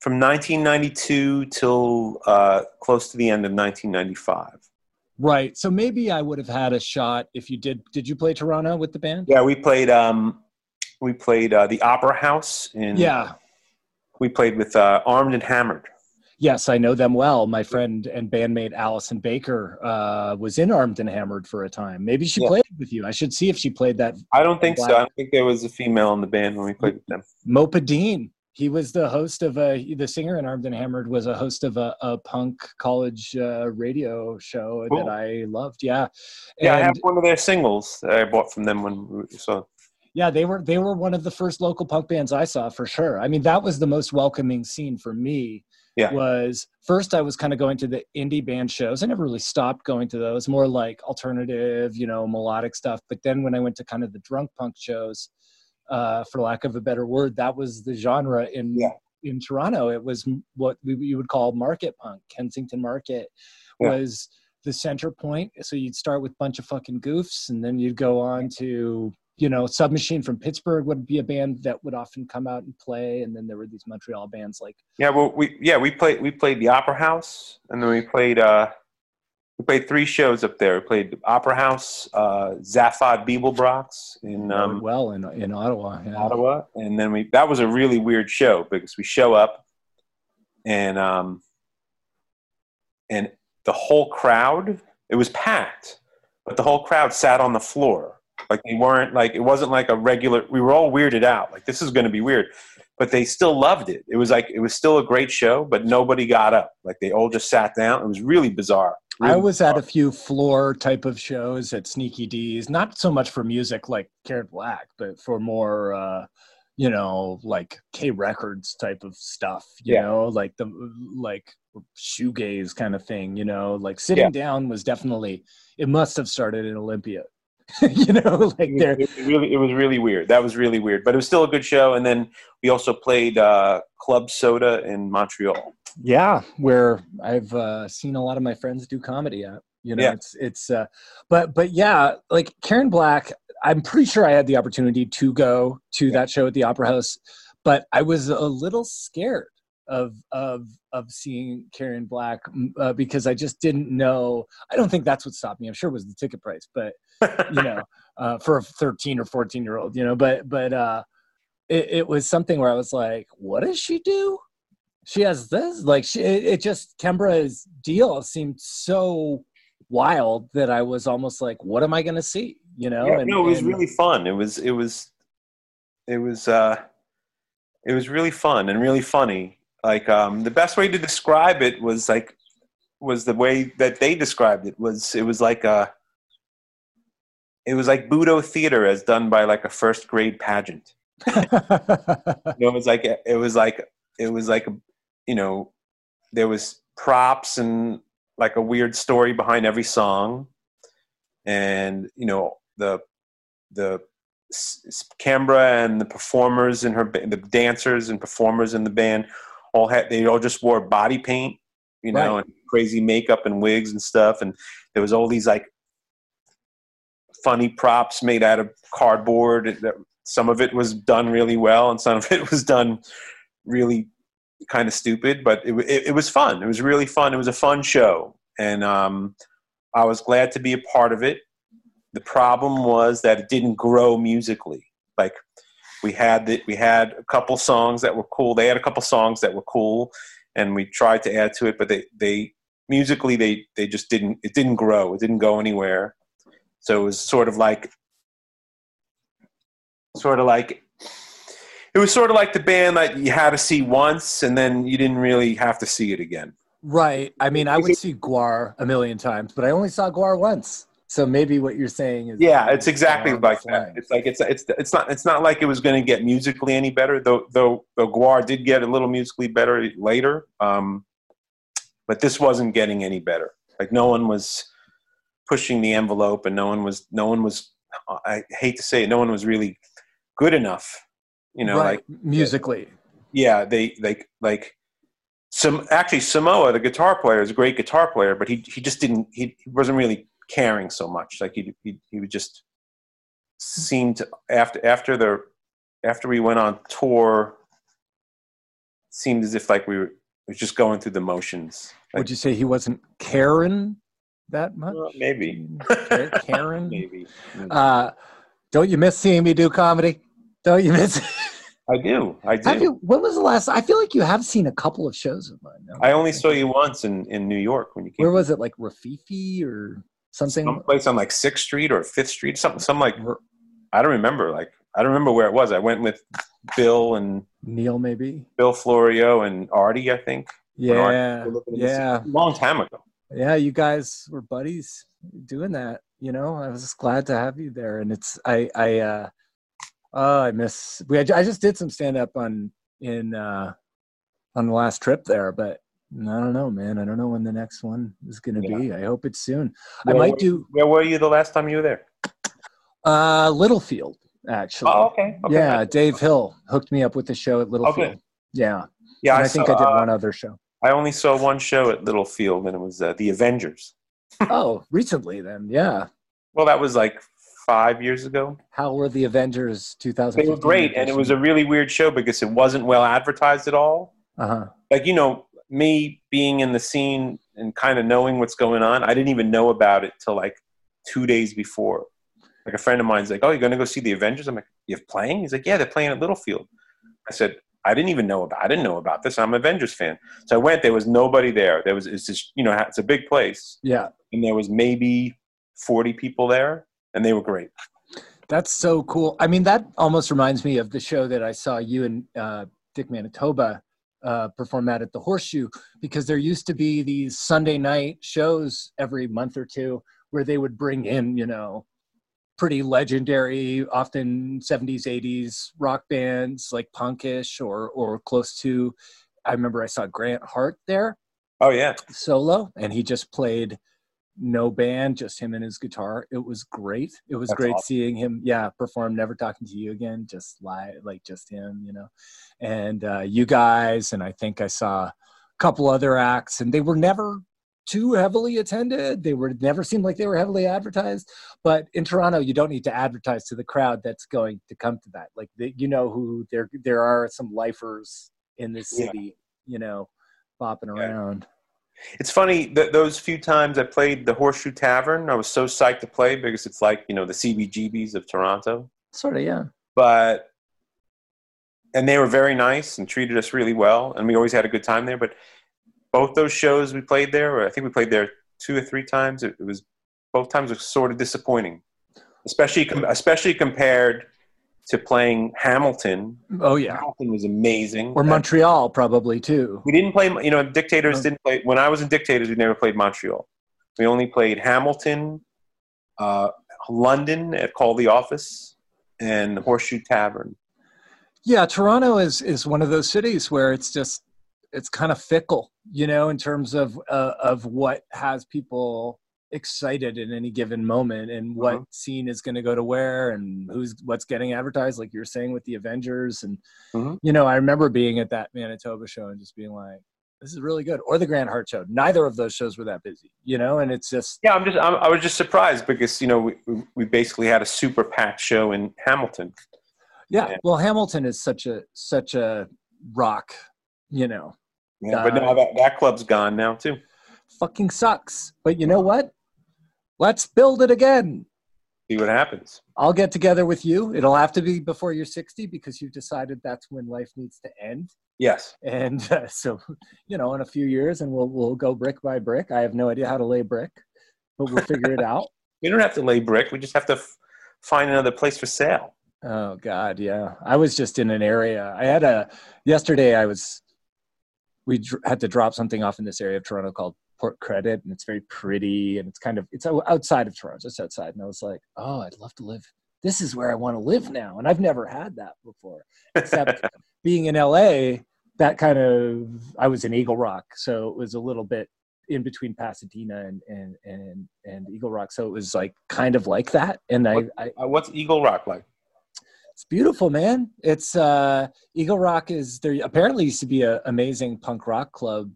B: From 1992 till uh, close to the end of 1995.
C: Right. So maybe I would have had a shot if you did. Did you play Toronto with the band?
B: Yeah, we played. Um, we played uh, the Opera House in.
C: Yeah.
B: We played with uh, Armed and Hammered.
C: Yes, I know them well. My friend and bandmate Allison Baker uh, was in Armed and Hammered for a time. Maybe she
B: Yeah.
C: played with you. I should see if she played that.
B: I don't think so. I don't think there was a female in the band when we played with them.
C: Mopa Dean. He was the host of a the singer in Armed and Hammered was a host of a, a punk college uh, radio show
B: Cool.
C: that I loved. Yeah,
B: Yeah, I have one of their singles that I bought from them when we saw.
C: yeah, they were they were one of the first local punk bands I saw for sure. I mean, that was the most welcoming scene for me.
B: Yeah.
C: Was first I was kind of going to the indie band shows. I never really stopped going to those, more like alternative, you know, melodic stuff. But then when I went to kind of the drunk punk shows, uh, for lack of a better word, that was the genre in
B: Yeah.
C: in Toronto. It was what we, you would call market punk. Kensington Market
B: Yeah.
C: was the center point. So you'd start with a bunch of fucking goofs, and then you'd go on to you know Submachine from Pittsburgh would be a band that would often come out and play, and then there were these Montreal bands like
B: Yeah, well, we yeah we played we played the Opera House, and then we played uh, we played three shows up there. We played the Opera House, uh, Zaphod Beeblebrox in um,
C: well in in Ottawa. Yeah.
B: Ottawa, and then we that was a really weird show because we show up, and um, and the whole crowd it was packed, but the whole crowd sat on the floor like they weren't like it wasn't like a regular. We were all weirded out like this is going to be weird, but they still loved it. It was like it was still a great show, but nobody got up. Like they all just sat down. It was really bizarre.
C: I
B: Really
C: was at a few floor type of shows at Sneaky Dee's, not so much for music like Karen Black, but for more, uh, you know, like K Records type of stuff. You
B: Yeah.
C: know, like the like shoegaze kind of thing. You know, like sitting
B: Yeah.
C: down was definitely. It must have started in Olympia. you know, like
B: It
C: there.
B: was, it was really, it was really weird. That was really weird, but it was still a good show. And then we also played uh, Club Soda in Montreal.
C: Yeah, where I've uh, seen a lot of my friends do comedy at. You know,
B: Yeah.
C: it's it's. Uh, but but yeah, like Karen Black, I'm pretty sure I had the opportunity to go to that show at the Opera House, but I was a little scared of of of seeing Karen Black uh, because I just didn't know. I don't think that's what stopped me. I'm sure it was the ticket price, but you know, uh, for a 13 or 14 year old, you know, but, but, uh, it, it was something where I was like, what does she do? She has this, like, she, it, it just, Kembra's deal seemed so wild that I was almost like, what am I going to see? You know?
B: Yeah,
C: and,
B: no, it was
C: and-
B: really fun. It was, it was, it was, uh, it was really fun and really funny. Like um, the best way to describe it was like, was the way that they described it was. It was like a, it was like Butoh theater as done by like a first grade pageant. You know, it was like it was like it was like you know there was props and like a weird story behind every song, and you know the the Kembra and the performers and her the dancers and performers in the band all had they all just wore body paint, you know,
C: Right.
B: and crazy makeup and wigs and stuff, and there was all these like funny props made out of cardboard. Some of it was done really well, and some of it was done really kind of stupid. But it, it, it was fun. It was really fun. It was a fun show, and um, I was glad to be a part of it. The problem was that it didn't grow musically. Like we had we had a couple songs that were cool. They had a couple songs that were cool, and we tried to add to it. But they they musically they they just didn't it didn't grow. It didn't go anywhere. So it was sort of like sort of like it was sort of like the band that you had to see once and then you didn't really have to see it again.
C: right. I mean, I would see GWAR a million times, but I only saw GWAR once. So maybe what you're saying is
B: Yeah, it's exactly like that. It's like it's it's it's not it's not like it was going to get musically any better. Though though though GWAR did get a little musically better later, um, but this wasn't getting any better. Like no one was pushing the envelope, and no one was no one was. I hate to say it, no one was really good enough. You know,
C: right.
B: like
C: musically.
B: yeah, they like like some actually Samoa, the guitar player, is a great guitar player, but he he just didn't he, he wasn't really caring so much. Like he he he would just seemed to, after after the after we went on tour, seemed as if like we were, we were just going through the motions. Like,
C: Would you say he wasn't caring that much?
B: well, maybe
C: Karen?
B: maybe
C: Uh, don't you miss seeing me do comedy? Don't you miss?
B: I do I do.
C: You? When was the last? I feel like you have seen a couple of shows of mine.
B: I only saw you once in in New York when you came.
C: Where was it? Like Rififi or something?
B: someplace on like Sixth Street or Fifth Street, something, some like I don't remember. Like I don't remember where it was. I went with Bill and
C: Neil, maybe.
B: Bill Florio and Artie, I think. Artie
C: Yeah,
B: was looking at this-
C: yeah,
B: long time ago.
C: Yeah. You guys were buddies doing that. You know, I was just glad to have you there, and it's I I uh oh I miss we I just did some stand up on in uh on the last trip there, but I don't know, man. I don't know when the next one is going to
B: Yeah.
C: be. I hope it's soon. I might
B: were-
C: do
B: Where were you the last time you were there?
C: uh Littlefield actually.
B: Oh, okay. okay.
C: yeah, Dave Hill hooked me up with the show at Littlefield.
B: Okay.
C: Yeah,
B: Yeah, I,
C: I, think
B: saw,
C: I did
B: uh,
C: one other show.
B: I only saw one show at Littlefield, and it was uh, The Avengers.
C: oh, recently then, yeah.
B: Well, that was like five years ago.
C: How were the Avengers 2000?
B: They were great, and it was a really weird show because it wasn't well advertised at all.
C: uh huh.
B: like you know me being in the scene and kind of knowing what's going on i didn't even know about it till like two days before like a friend of mine's like oh you're going to go see the avengers i'm like you're playing he's like yeah they're playing at littlefield i said i didn't even know about i didn't know about this. I'm an avengers fan. So i went there was nobody there. There was it's just you know it's a big place.
C: Yeah,
B: and there was maybe 40 people there and they were great.
C: That's so cool. I mean, that almost reminds me of the show that I saw you and uh, Dick Manitoba uh, perform at at the Horseshoe because there used to be these Sunday night shows every month or two where they would bring in, you know, pretty legendary, often 70s, 80s rock bands like punkish or or close to. I remember I saw Grant Hart there
B: oh yeah
C: solo and he just played no band just him and his guitar it was great it was
B: That's
C: great
B: awesome.
C: seeing him yeah perform never talking to you again just live like just him you know and uh you guys and i think i saw a couple other acts and they were never too heavily attended they were never seemed like they were heavily advertised but in toronto you don't need to advertise to the crowd that's going to come to that like the, you know who there there are some lifers in this
B: Yeah.
C: city you know bopping
B: Yeah.
C: around
B: It's funny that those few times I played the Horseshoe Tavern, I was so psyched to play because it's like you know the CBGBs of Toronto.
C: sort of yeah
B: But and they were very nice and treated us really well, and we always had a good time there. But both those shows we played there, or I think we played there two or three times. It, it was both times were sort of disappointing, especially com- especially compared to playing Hamilton.
C: oh yeah
B: Hamilton was amazing.
C: or montreal probably too
B: We didn't play, you know, Dictators
C: Oh.
B: didn't play. When I was in Dictators, we never played Montreal. We only played Hamilton, uh, London at Call the Office and the Horseshoe Tavern.
C: Yeah, Toronto is is one of those cities where it's just it's kind of fickle, you know, in terms of uh, of what has people excited in any given moment and what
B: Uh-huh.
C: scene is going to go to where and who's what's getting advertised like you're saying with the avengers and
B: Mhm.
C: you know i remember being at that manitoba show and just being like this is really good or the grant hart show neither of those shows were that busy you know and it's just
B: Yeah, I'm just I'm, I was just surprised because you know we we- basically had a super packed show in Hamilton.
C: yeah
B: Yeah.
C: well hamilton is such a such a rock you know
B: Yeah, but
C: Uh,
B: now that that club's gone now too.
C: fucking sucks but you know what let's build it again
B: See what happens.
C: I'll get together with you. It'll have to be before you're 60 because you've decided that's when life needs to end.
B: Yes.
C: And uh, so, you know, in a few years, and we'll we'll go brick by brick. I have no idea how to lay brick, but we'll figure it out.
B: We don't have to lay brick. We just have to f- find another place for sale.
C: Oh God, yeah. I was just in an area. I had a yesterday. I was we had to drop something off in this area of Toronto called Port Credit, and it's very pretty, and it's kind of it's outside of Toronto, just outside. And I was like, oh, I'd love to live. This is where I want to live now, and I've never had that before. Except being in LA, that kind of I was in Eagle Rock, so it was a little bit in between Pasadena and and and, and Eagle Rock, so it was like kind of like that. And I,
B: What-
C: I
B: Uh, what's Eagle Rock like?
C: It's beautiful, man. It's uh, Eagle Rock is there. Apparently, used to be an amazing punk rock club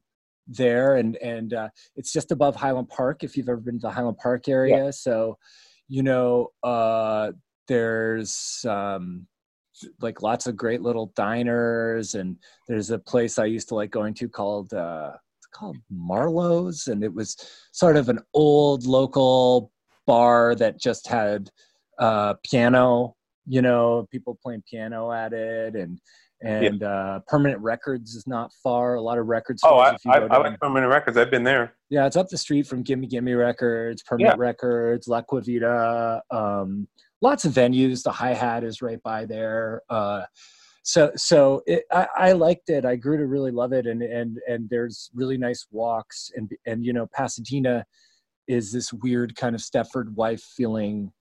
C: there, and and uh, it's just above Highland Park. If you've ever been to the Highland Park area, so you know uh, there's um, like lots of great little diners, and there's a place I used to like going to called uh, it's called Marlowe's, and it was sort of an old local bar that just had uh, piano you know people playing piano at it and and uh permanent records is not far. A lot of records
B: Oh, I, I, I like Permanent Records. I've been there.
C: yeah it's up the street from gimme gimme records permanent records la cuevita um lots of venues. The hi-hat is right by there uh so so it, I, I liked it. I grew to really love it. And and and there's really nice walks and and you know pasadena is this weird kind of stepford wife feeling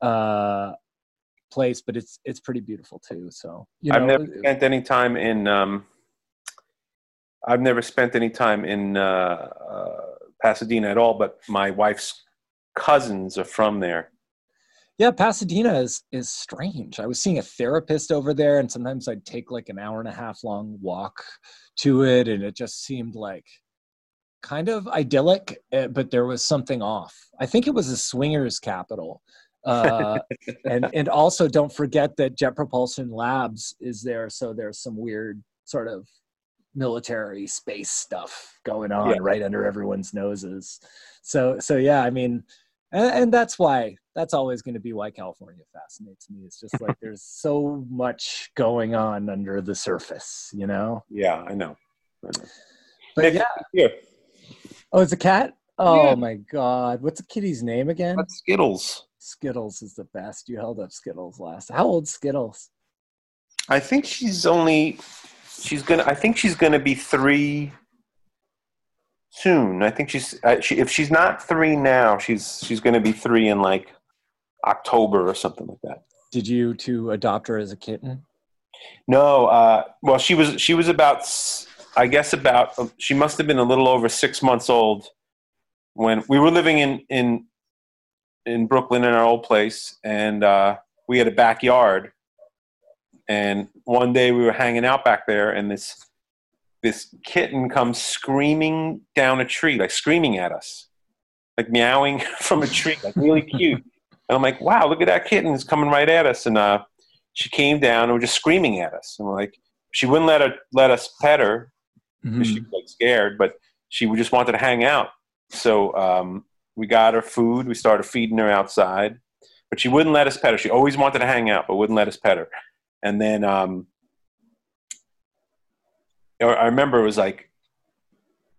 C: uh place but it's it's pretty beautiful too so you know
B: I've never spent any time in. Um, I've never spent any time in uh, uh, Pasadena at all. But my wife's cousins are from there.
C: Yeah, Pasadena is is strange. I was seeing a therapist over there, and sometimes I'd take like an hour and a half long walk to it, and it just seemed like kind of idyllic, eh, but there was something off. I think it was a swingers capital. Uh, and and also don't forget that Jet Propulsion Labs is there, so there's some weird sort of military space stuff going on
B: Yeah.
C: right under everyone's noses. So so yeah, I mean, and, and that's why that's always going to be why California fascinates me. It's just like there's so much going on under the surface, you know.
B: Yeah, I know. I know.
C: But
B: Nick,
C: yeah, oh, it's a cat. Oh
B: Yeah.
C: my god, what's the kitty's name again?
B: that's Skittles.
C: Skittles is the best. You held up Skittles last. How old Skittles?
B: I think she's only. She's gonna. I think she's gonna be three soon. I think she's. Uh, she, if she's not three now, she's she's gonna be three in like October or something like that.
C: Did you to adopt her as a kitten?
B: No, uh, well, she was she was about I guess about she must have been a little over six months old when we were living in in in Brooklyn in our old place, and uh, we had a backyard. And one day we were hanging out back there, and this this kitten comes screaming down a tree, like screaming at us, like meowing from a tree, like really cute. And I'm like, wow, look at that kitten! It's coming right at us, and uh, she came down and was just screaming at us. And we're like, she wouldn't let her let us pet her because she was like scared, but she just wanted to hang out. So um, we got her food. We started feeding her outside, but she wouldn't let us pet her. She always wanted to hang out, but wouldn't let us pet her. And then um, I remember it was like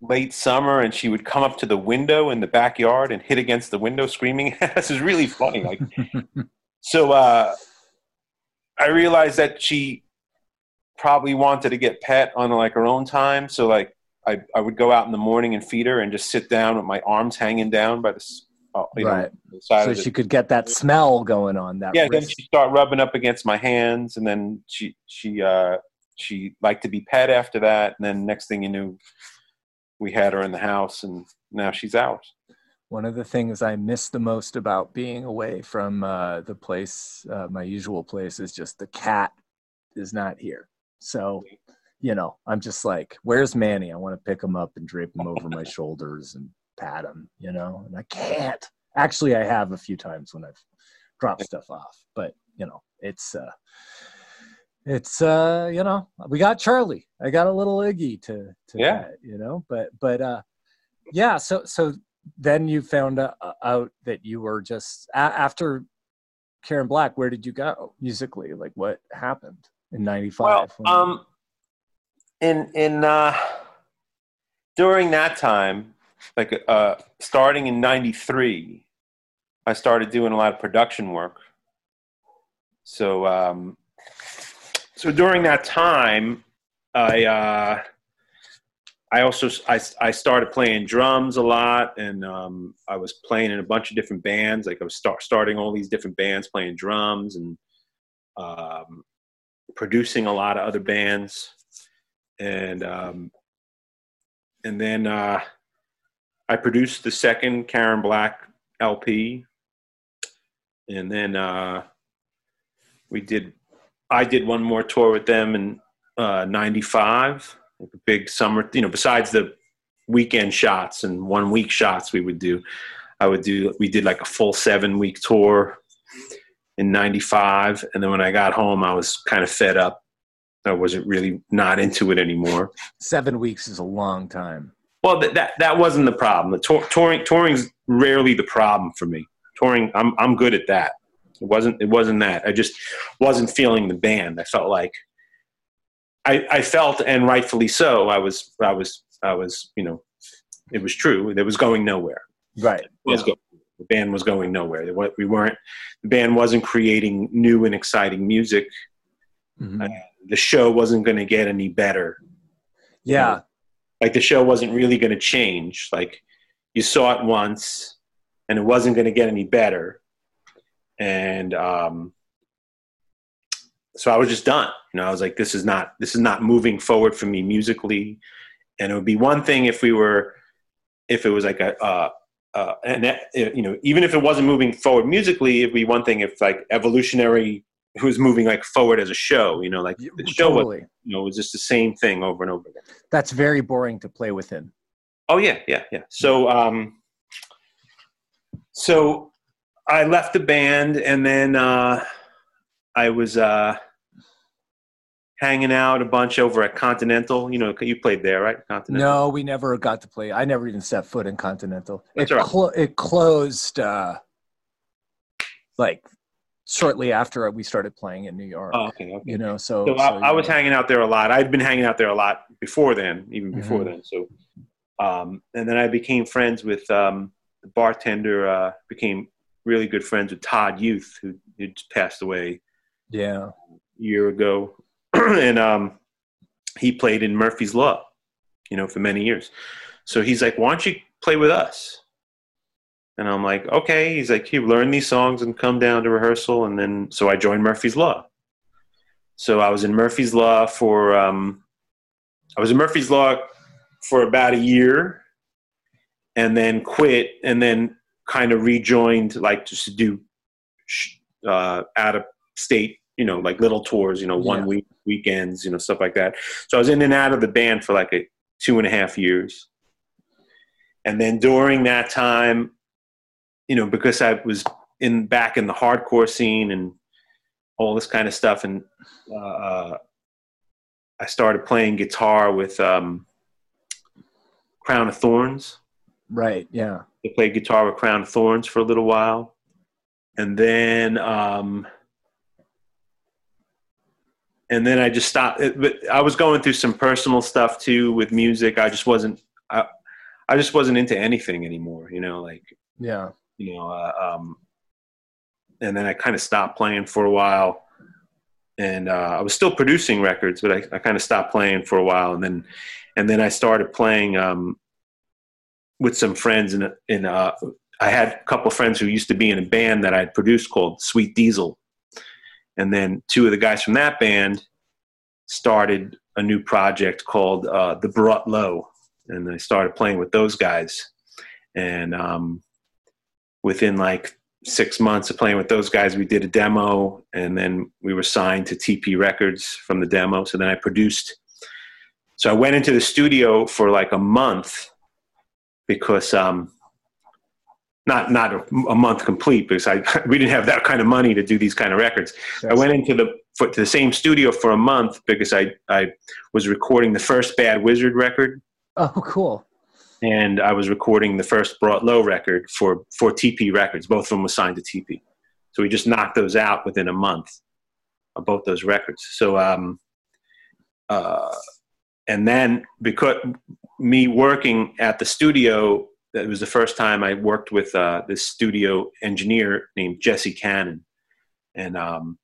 B: late summer, and she would come up to the window in the backyard and hit against the window, screaming this is really funny. Like so. Uh, I realized that she probably wanted to get pet on like her own time. So like I, I would go out in the morning and feed her and just sit down with my arms hanging down by the uh, you
C: Right.
B: know, the side
C: So
B: of the-
C: she could get that smell going on. That
B: yeah. Then
C: wrist.
B: she start rubbing up against my hands, and then she she uh, she liked to be pet after that. And then next thing you knew, we had her in the house, and now she's out.
C: One of the things I miss the most about being away from uh, the place, uh, my usual place, is just the cat is not here. So, you know, I'm just like, where's Manny? I want to pick him up and drape him over my shoulders and pat him, you know, and I can't. Actually, I have a few times when I've dropped stuff off, but you know, it's uh, it's uh, you know, we got Charlie. I got a little Iggy to to
B: Yeah.
C: pet, you know, but but uh, yeah. So so then you found out, that you were just after Karen Black. Where did you go musically? Like what happened in 95?
B: Well,
C: '95?
B: um, in in uh, during that time, like uh, starting in '93, I started doing a lot of production work. So, um, so during that time, I uh, I also I, I started playing drums a lot, and um, I was playing in a bunch of different bands. Like I was start, starting all these different bands, playing drums and um, producing a lot of other bands, and um, and then uh, I produced the second Karen Black LP, and then uh, we did. I did one more tour with them in uh, '95, like a big summer. You know, besides the weekend shots and one week shots we would do, I would do. We did like a full seven week tour in 95 and then when i got home i was kind of fed up i wasn't really not into it anymore.
C: Seven weeks is a long time.
B: well that that, that wasn't the problem. The tour, touring touring's rarely the problem for me. Touring i'm i'm good at that. It wasn't it wasn't that. I just wasn't feeling the band. I felt like i i felt and rightfully so i was i was i was you know it was true. It was going nowhere.
C: Right.
B: It was go- the band was going nowhere. We weren't the band wasn't creating new and exciting music.
C: Mhm.
B: The show wasn't going to get any better.
C: Yeah.
B: like the show wasn't really going to change. Like you saw it once and it wasn't going to get any better. And um so i was just done. You know i was like this is not this is not moving forward for me musically. And it would be one thing if we were if it was like a uh uh, and that, you know, even if it wasn't moving forward musically, it'd be one thing if like evolutionary was moving like forward as a show. You know, like the show was, you know, it was just the same thing over and over again.
C: That's very boring to play within.
B: Oh yeah, yeah, yeah. So um so I left the band and then uh I was uh hanging out a bunch over at Continental. You know, you played there, right? Continental.
C: No, we never got to play. I never even set foot in Continental.
B: That's
C: it,
B: right.
C: clo- it closed uh, like shortly after we started playing in New York.
B: Oh, okay, okay.
C: You know, so,
B: So,
C: so,
B: I, I was
C: know.
B: hanging out there a lot. I'd been hanging out there a lot before then, even before
C: Mhm.
B: then. So, um, and then I became friends with um, the bartender. Uh, became really good friends with Todd Youth, who, who passed away
C: yeah.
B: a year ago, and um, he played in Murphy's Law, you know, for many years. So he's like, "Why don't you play with us?" And I'm like, "Okay." He's like, "You learn these songs and come down to rehearsal." And then, so I joined Murphy's Law. So I was in Murphy's Law for um, I was in Murphy's Law for about a year, and then quit, and then kind of rejoined, like just to do uh, out of state, you know, like little tours, you know, one
C: Yeah.
B: week weekends, you know, stuff like that. So I was in and out of the band for like a two and a half years, and then during that time, you know, because I was in back in the hardcore scene and all this kind of stuff, and uh, I started playing guitar with um, Crown of Thorns.
C: Right. Yeah.
B: I played guitar with Crown of Thorns for a little while, and then um, and then I just stopped. But I was going through some personal stuff too with music. I just wasn't. I, I just wasn't into anything anymore. You know, like
C: Yeah.
B: You know. Uh, um, and then I kind of stopped playing for a while, and uh, I was still producing records, but I, I kind of stopped playing for a while, and then and then I started playing um, with some friends in in uh, I had a couple friends who used to be in a band that I had produced called Sweet Diesel, and then two of the guys from that band started a new project called uh, the Brought Low, and I started playing with those guys, and um, within like six months of playing with those guys, we did a demo, and then we were signed to Tee Pee Records from the demo. So then I produced. So I went into the studio for like a month because um, not not a, a, month complete because I we didn't have that kind of money to do these kind of records. I went into the for, to the same studio for a month because I I was recording the first Bad Wizard record.
C: Oh, cool!
B: And I was recording the first Brought Low record for for Tee Pee Records. Both of them were signed to Tee Pee, so we just knocked those out within a month of both those records. So um, uh, and then because me working at the studio that was the first time I worked with uh, this studio engineer named Jesse Cannon, and um,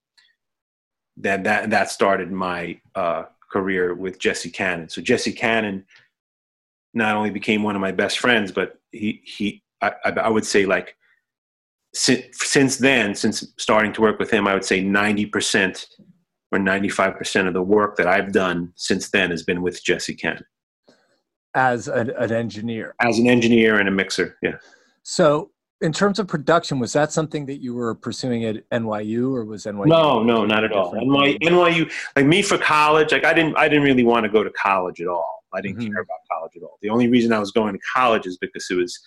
B: that that that started my uh, career with Jesse Cannon. So Jesse Cannon not only became one of my best friends, but he he I, I would say like since, since then, since starting to work with him, I would say ninety percent or ninety five percent of the work that I've done since then has been with Jesse Cannon
C: as an, an engineer.
B: As an engineer and a mixer yeah.
C: So in terms of production was that something that you were pursuing at nyu or was nyu
B: no no not at all. NYU, nyu like me for college like i didn't i didn't really want to go to college at all i didn't mm-hmm. care about college at all the only reason i was going to college is because it was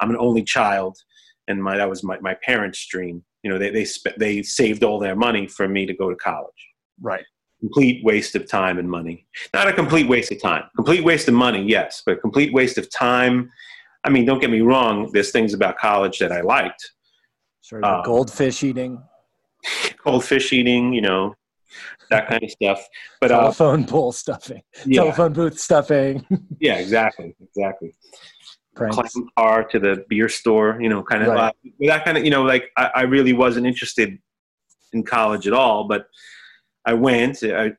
B: i'm an only child and my that was my, my parents dream you know they they sp- they saved all their money for me to go to college
C: right
B: complete waste of time and money. Not a complete waste of time. Complete waste of money, yes, but complete waste of time. I mean, don't get me wrong. There's things about college that I liked.
C: Sort of um, goldfish eating.
B: Goldfish eating, you know, that kind of stuff. But
C: uh, telephone uh, pole stuffing, yeah. telephone booth stuffing.
B: yeah, exactly, exactly. Pranks. Clown car to the beer store, you know, kind of right. uh, that kind of, you know, like I, I really wasn't interested in college at all, but I went, I,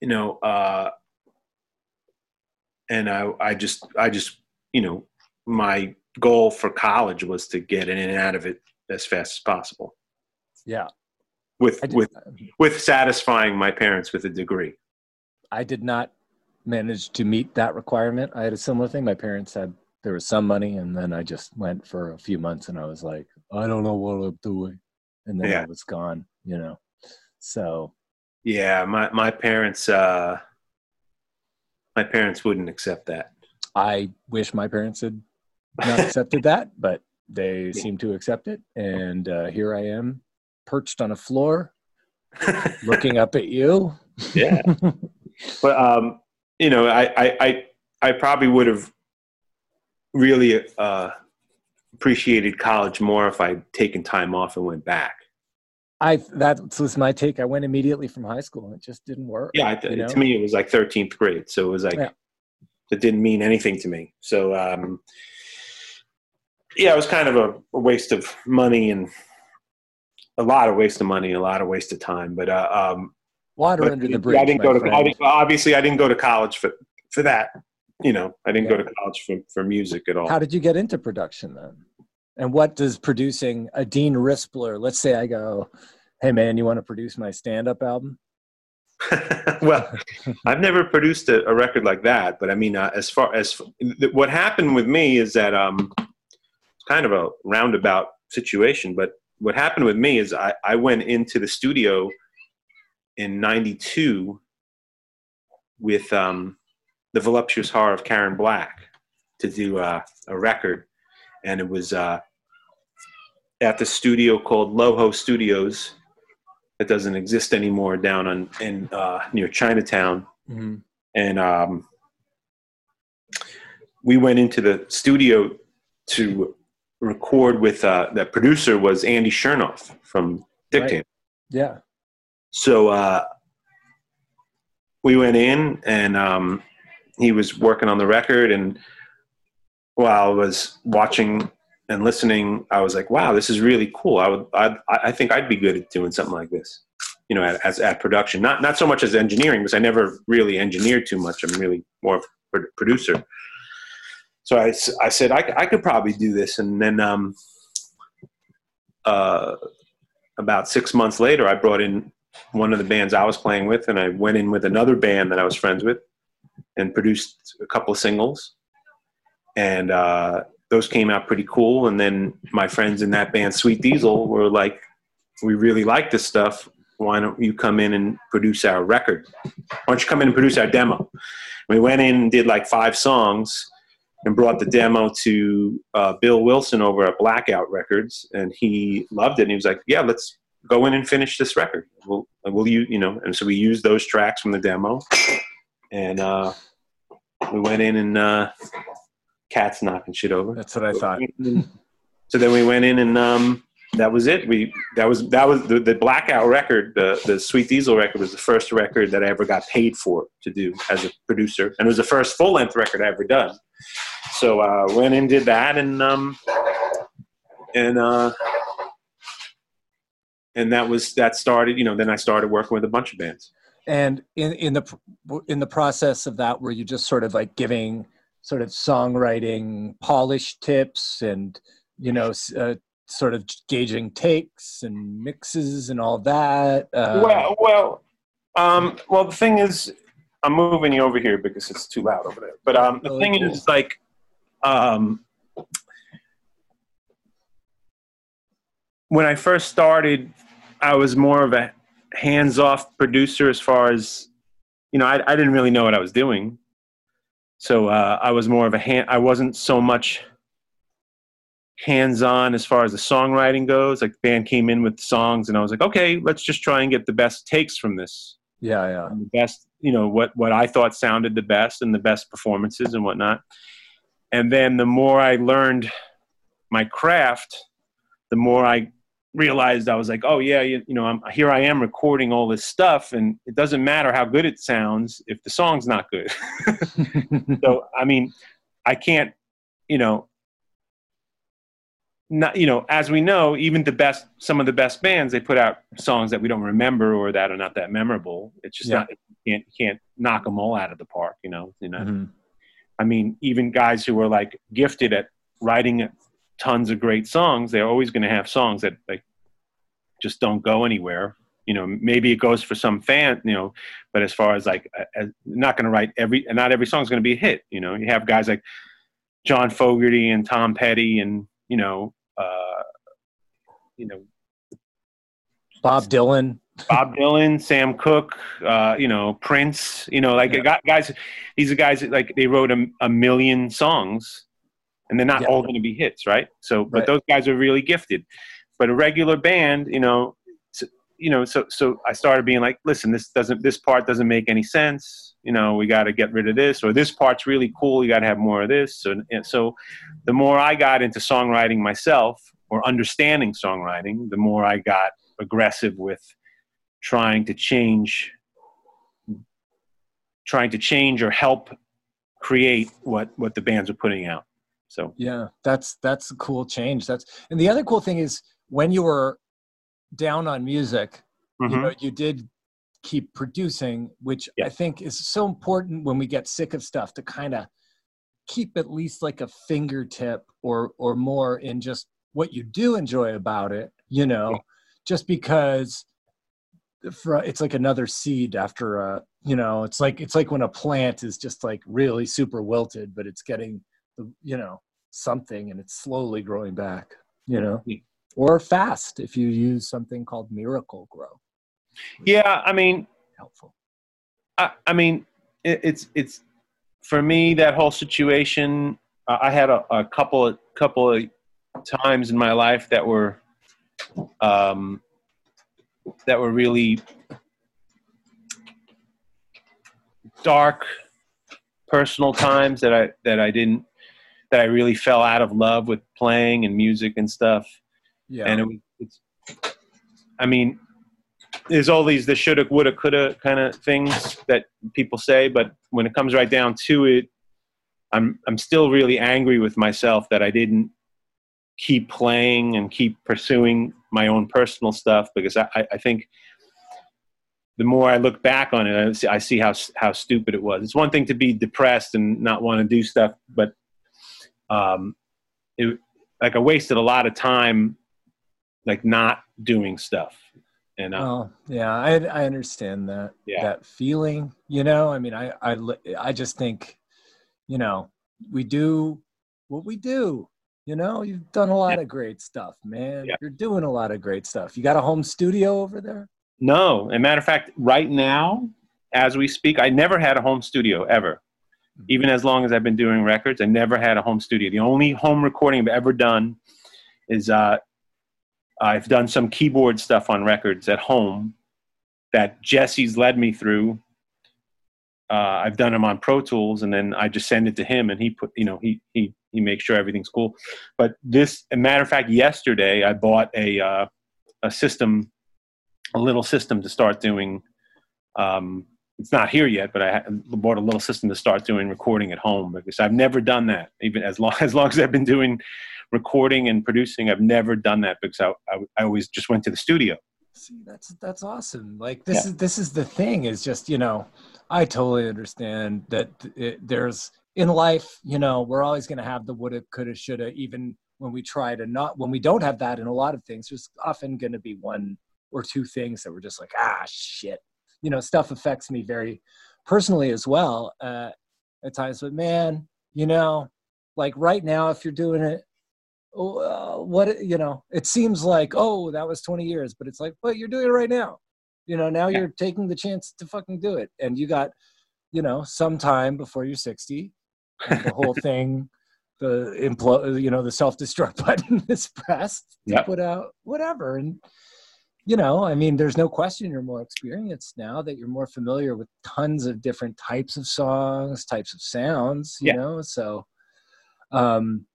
B: you know, uh, and I, I just, I just, you know, my goal for college was to get in and out of it as fast as possible.
C: Yeah.
B: With, with, with satisfying my parents with a degree.
C: I did not manage to meet that requirement. I had a similar thing. My parents said there was some money, and then I just went for a few months, and I was like, I don't know what I'm doing, and then yeah. I was gone. You know, so
B: yeah, my my parents uh, my parents wouldn't accept that.
C: I wish my parents had not accepted that, but they yeah. seem to accept it, and uh, here I am, perched on a floor, looking up at you.
B: yeah, but um, you know, I I I, I probably would have really uh, appreciated college more if I'd taken time off and went back.
C: I that was my take. I went immediately from high school, and it just didn't work.
B: Yeah, you know? to me, it was like 13th grade, so it was like yeah. it didn't mean anything to me. So, um, yeah, it was kind of a, a, waste of money and a lot of waste of money, a lot of waste of time. But uh, um,
C: water
B: but
C: under the bridge. I
B: didn't go to. I didn't, obviously, I didn't go to college for for that. You know, I didn't yeah. go to college for for music at all.
C: How did you get into production then? And what does producing a Dean Rispler, let's say I go, hey man, you want to produce my stand up album?
B: well, I've never produced a, a, record like that, but I mean, uh, as far as th- what happened with me is that um, it's kind of a roundabout situation. But what happened with me is I, I went into the studio in '92 with um, the voluptuous horror of Karen Black to do uh, a record, and it was uh, at the studio called Loho Studios that doesn't exist anymore down on in uh, near Chinatown, mm-hmm. and um, we went into the studio to record with uh, that producer was Andy Shernoff from Dictator. Right.
C: Yeah.
B: So uh, we went in, and um, he was working on the record, and while I was watching and listening, I was like, wow, this is really cool. I would, I, I think I'd be good at doing something like this, you know, as at production. Not not so much as engineering, because I never really engineered too much. I'm really more of a producer. So I, I said I, I could probably do this, and then um, uh, about six months later, I brought in one of the bands I was playing with, and I went in with another band that I was friends with, and produced a couple of singles, and uh, those came out pretty cool. And then my friends in that band, Sweet Diesel, were like, "We really like this stuff. Why don't you come in and produce our record? Why don't you come in and produce our demo?" We went in and did like five songs and brought the demo to uh, Bill Wilson over at Blackout Records, and he loved it. And he was like, "Yeah, let's go in and finish this record. We'll, we'll you, you know." And so we used those tracks from the demo, and uh, we went in and uh, cats knocking shit over.
C: That's what I thought.
B: So then we went in and um, that was it. We that was that was the, the Blackout record. The the Sweet Diesel record was the first record that I ever got paid for to do as a producer, and it was the first full length record I ever done. So uh, went and did that, and um, and uh, and that was that started. You know, then I started working with a bunch of bands.
C: And in in the in the process of that, were you just sort of like giving sort of songwriting polish tips and you know uh, sort of gauging takes and mixes and all that? Uh,
B: well, well, um, well. The thing is, I'm moving you over here because it's too loud over there. But um, the
C: Oh,
B: thing
C: cool.
B: is, like, um, when I first started, I was more of a hands-off producer as far as you know. I, I didn't really know what I was doing, so uh, I was more of a hand. I wasn't so much hands-on as far as the songwriting goes. Like, the band came in with songs, and I was like, okay, let's just try and get the best takes from this
C: yeah, yeah.
B: and the best, you know, what what I thought sounded the best and the best performances and whatnot. And then the more I learned my craft, the more I realized I was like, oh yeah, you, you know, I'm here. I am recording all this stuff, and it doesn't matter how good it sounds if the song's not good. so I mean, I can't, you know. Not, you know, as we know, even the best, some of the best bands, they put out songs that we don't remember or that are not that memorable. It's just
C: Yeah.
B: not, you can't, you can't knock them all out of the park, you know. You know,
C: Mhm.
B: I mean, even guys who are like gifted at writing tons of great songs, they're always going to have songs that like just don't go anywhere. You know, maybe it goes for some fan, you know, but as far as like, not going to write every, and not every song is going to be a hit. You know, you have guys like John Fogerty and Tom Petty, and you know, you know,
C: Bob Dylan.
B: Bob Dylan, Sam Cooke, uh, you know, Prince, you know, like
C: Yeah.
B: guys, these are guys that like they wrote a, a million songs and they're not
C: Yeah.
B: all going to be hits, right? So, but
C: Right.
B: those guys are really gifted. But a regular band, you know, s- you know, so so I started being like, listen, this doesn't, this part doesn't make any sense. You know, we got to get rid of this, or this part's really cool. You got to have more of this. So, and so, the more I got into songwriting myself or understanding songwriting, the more I got aggressive with trying to change trying to change or help create what what the bands are putting out so
C: Yeah, that's that's a cool change. That's and the other cool thing is when you were down on music, you
B: mhm.
C: know, you did keep producing, which
B: Yeah.
C: I think is so important when we get sick of stuff to kind of keep at least like a fingertip or or more in just what you do enjoy about it, you know,
B: Yeah.
C: just because for, it's like another seed after a you know it's like it's like when a plant is just like really super wilted but it's getting the you know something and it's slowly growing back you know
B: Yeah.
C: or fast if you use something called Miracle-Gro
B: yeah i mean
C: helpful
B: i, I mean it, it's it's for me that whole situation uh, i had a, a couple of couple of times in my life that were um that were really dark personal times that I that I didn't that I really fell out of love with playing and music and stuff.
C: yeah
B: And it was it's I mean there's all these the shoulda woulda coulda kind of things that people say but when it comes right down to it I'm I'm still really angry with myself that I didn't keep playing and keep pursuing my own personal stuff because I, I, think the more I look back on it, I see, I see how how stupid it was. It's one thing to be depressed and not want to do stuff, but um, it, like I wasted a lot of time like not doing stuff. And uh,
C: Well, yeah, I I understand that
B: Yeah.
C: that feeling. You know, I mean, I I I just think, you know, we do what we do. You know, you've done a lot of great stuff, man.
B: Yeah.
C: You're doing a lot of great stuff. You got a home studio over there.
B: no, as a matter of fact, right now, as we speak, I never had a home studio ever. Even as long as I've been doing records, I never had a home studio. The only home recording I've ever done is uh, I've done some keyboard stuff on records at home that Jesse's led me through. Uh, I've done them on Pro Tools, and then I just send it to him, and he put, you know, he he he makes sure everything's cool. But this, a matter of fact, yesterday I bought a uh, a system, a little system to start doing. Um, it's not here yet, but I bought a little system to start doing recording at home because I've never done that. Even as long as long as I've been doing recording and producing, I've never done that because I I, I always just went to the studio.
C: See, that's that's awesome. Like this is this is the thing. Is just you know, I totally understand that it, there's in life. You know, we're always going to have the woulda, coulda, shoulda. Even when we try to not, when we don't have that in a lot of things, there's often going to be one or two things that we're just like, ah, shit. You know, stuff affects me very personally as well uh, at times. But man, you know, like right now, if you're doing it oh, uh, what you know it seems like oh that was 20 years but it's like but you're doing it right now you know now
B: Yeah.
C: you're taking the chance to fucking do it and you got you know some time before you're 60 and the whole thing the impl- you know the self-destruct button is pressed to
B: Yep.
C: put out whatever and you know i mean there's no question you're more experienced now that you're more familiar with tons of different types of songs types of sounds you
B: Yeah.
C: know so um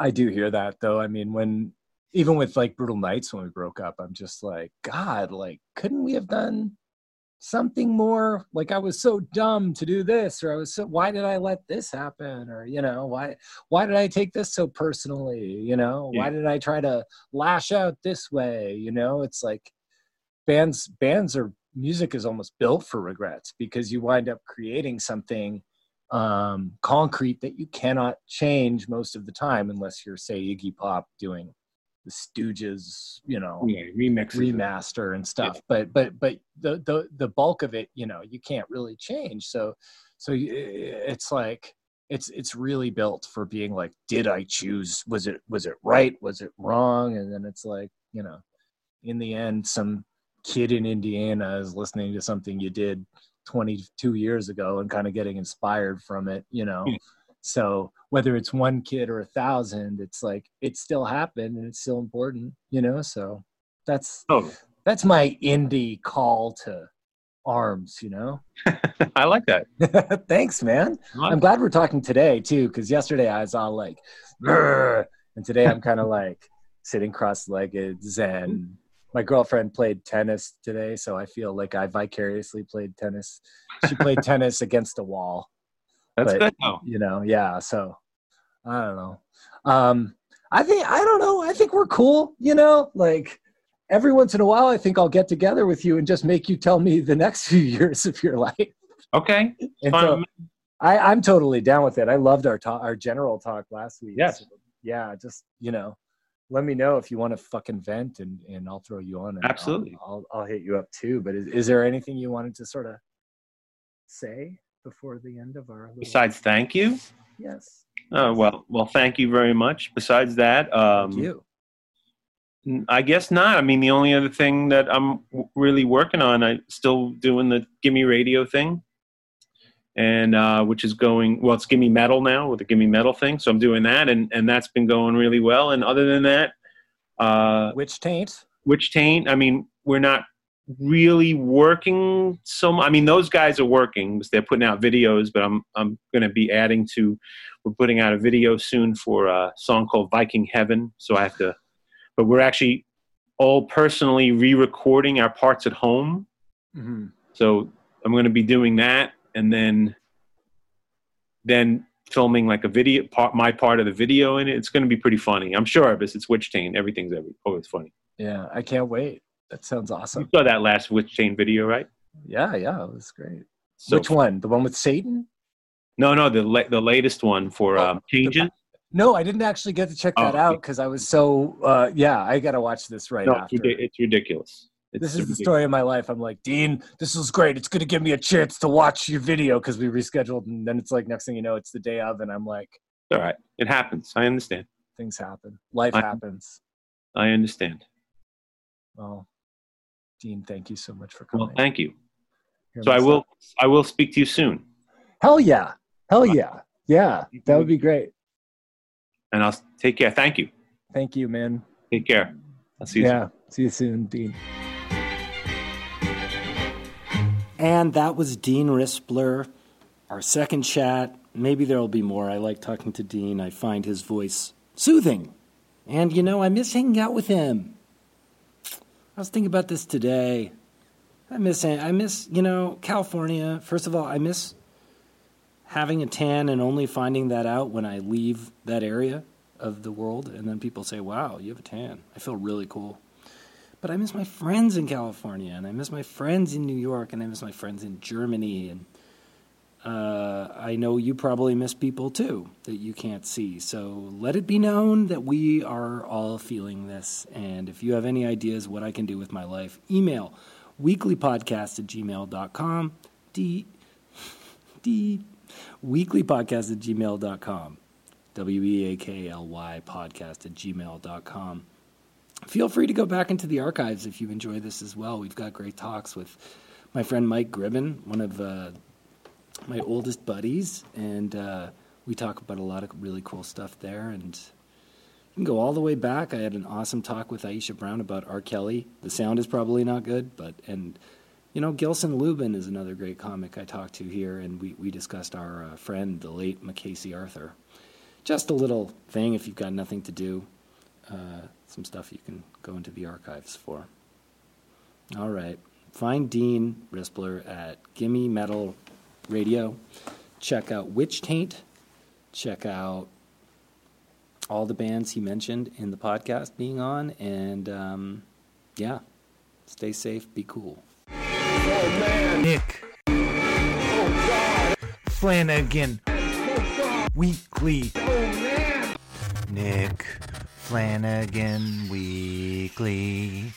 C: i do hear that though i mean when even with like Brutal Knights when we broke up i'm just like god like couldn't we have done something more? Like i was so dumb to do this or i was so why did i let this happen? Or you know why why did i take this so personally? You know why did i try to lash out this way? You know it's like bands bands are music is almost built for regrets because you wind up creating something um concrete that you cannot change most of the time unless you're say iggy pop doing the stooges you know
B: Yeah,
C: remaster and stuff. But but but the the the bulk of it you know you can't really change. So so it's like it's it's really built for being like did i choose was it was it right? Was it wrong? And then it's like you know in the end some kid in indiana is listening to something you did 22 years ago and kind of getting inspired from it you know?
B: Yeah.
C: So whether it's one kid or a thousand it's like it still happened and it's still important you know? So that's
B: Oh,
C: that's my indie call to arms you know?
B: I like that.
C: thanks man. I'm glad we're talking today too because yesterday i was all like and today i'm kind of like sitting cross-legged zen. My girlfriend played tennis today so i feel like i vicariously played tennis. She played tennis against a wall
B: That's
C: but-
B: good. though.
C: you know yeah so i don't know um i think i don't know i think we're cool you know like every once in a while i think i'll get together with you and just make you tell me the next few years of your life
B: Okay.
C: so. I, i'm totally down with it i loved our talk our general talk last week
B: Yes.
C: So, yeah just you know let me know if you want to fucking vent and, and I'll throw you on. And I'll-
B: Absolutely.
C: I'll, I'll, hit you up too. But is, is there anything you wanted to sort of say before the end of our? Little...
B: Besides, thank you.
C: yes.
B: Oh well, well, thank you very much. Besides that, um,
C: Thank you.
B: N- I guess not. I mean, the only other thing that I'm w- really working on, I'm still doing the Gimme Radio thing, and uh, which is going well. It's Gimme Metal now with the Gimme Metal thing, so I'm doing that, and and that's been going really well. And other than that, uh,
C: Witch taint.
B: Witch Taint, I mean, we're not really working so much. I mean, those guys are working they're putting out videos, but I'm I'm going to be adding to. We're putting out a video soon for a song called Viking Heaven, so I have to. But we're actually all personally re-recording our parts at home,
C: Mm-hmm.
B: so I'm going to be doing that, and then then filming like a video part, my part of the video in it. It's going to be pretty funny. I'm sure it. It's Witch Taint. Everything's every, always funny.
C: Yeah, I can't wait. That sounds awesome.
B: You saw that last Witch Taint video, right?
C: Yeah, yeah, it was great.
B: So-
C: Which one? The one with Satan?
B: No, no, the la- the latest one for
C: Oh,
B: um, changes.
C: No, I didn't actually get to check that
B: Oh,
C: out because I was so. Uh, yeah, I got to watch this right
B: no, it's,
C: after.
B: it's ridiculous. It's
C: this is the story of my life. I'm like, Dean, this was great. It's going to give me a chance to watch your video because we rescheduled. And then it's like, next thing you know, it's the day of. And I'm like,
B: All right, it happens. I understand.
C: things happen. Life
B: I-
C: happens.
B: I understand.
C: Well, Dean, thank you so much for coming.
B: Well, thank you.
C: Hear
B: So I
C: stuff.
B: will. I will speak to you soon,
C: Hell yeah. Hell yeah. Yeah. That would be great.
B: and I'll take care. Thank you.
C: Thank you, man.
B: Take care. I'll see you. soon.
C: Yeah. See you soon, Dean.
A: And that was Dean Rispler, our second chat. Maybe there will be more. I like talking to Dean. I find his voice soothing. And, you know, I miss hanging out with him. I was thinking about this today. I miss, I miss, you know, California. First of all, I miss having a tan and only finding that out when I leave that area of the world. And then people say, wow, you have a tan. I feel really cool. But I miss my friends in California, and I miss my friends in New York, and I miss my friends in Germany, and uh, I know you probably miss people too that you can't see. So let it be known that we are all feeling this. And if you have any ideas what I can do with my life, email weeklypodcast at gmail.com. D, D, weeklypodcast at gmail.com. W E A K L Y podcast at gmail.com feel free to go back into the archives if you enjoy this as well. We've got great talks with my friend Mike Gribben, one of uh, my oldest buddies, and uh, we talk about a lot of really cool stuff there. And you can go all the way back. I had an awesome talk with Aisha Brown about R. Kelly. The sound is probably not good, but and you know Gilson Lubin is another great comic I talked to here, and we we discussed our uh, friend, the late Macasey Arthur. Just a little thing if you've got nothing to do uh, some stuff you can go into the archives for. All right. Find Dean Rispler at Gimme Metal Radio. Check out Witch Taint. Check out all the bands he mentioned in the podcast being on. And um, yeah, stay safe, be cool.
D: Nick Flanagan Weekly Nick Flanagan Weekly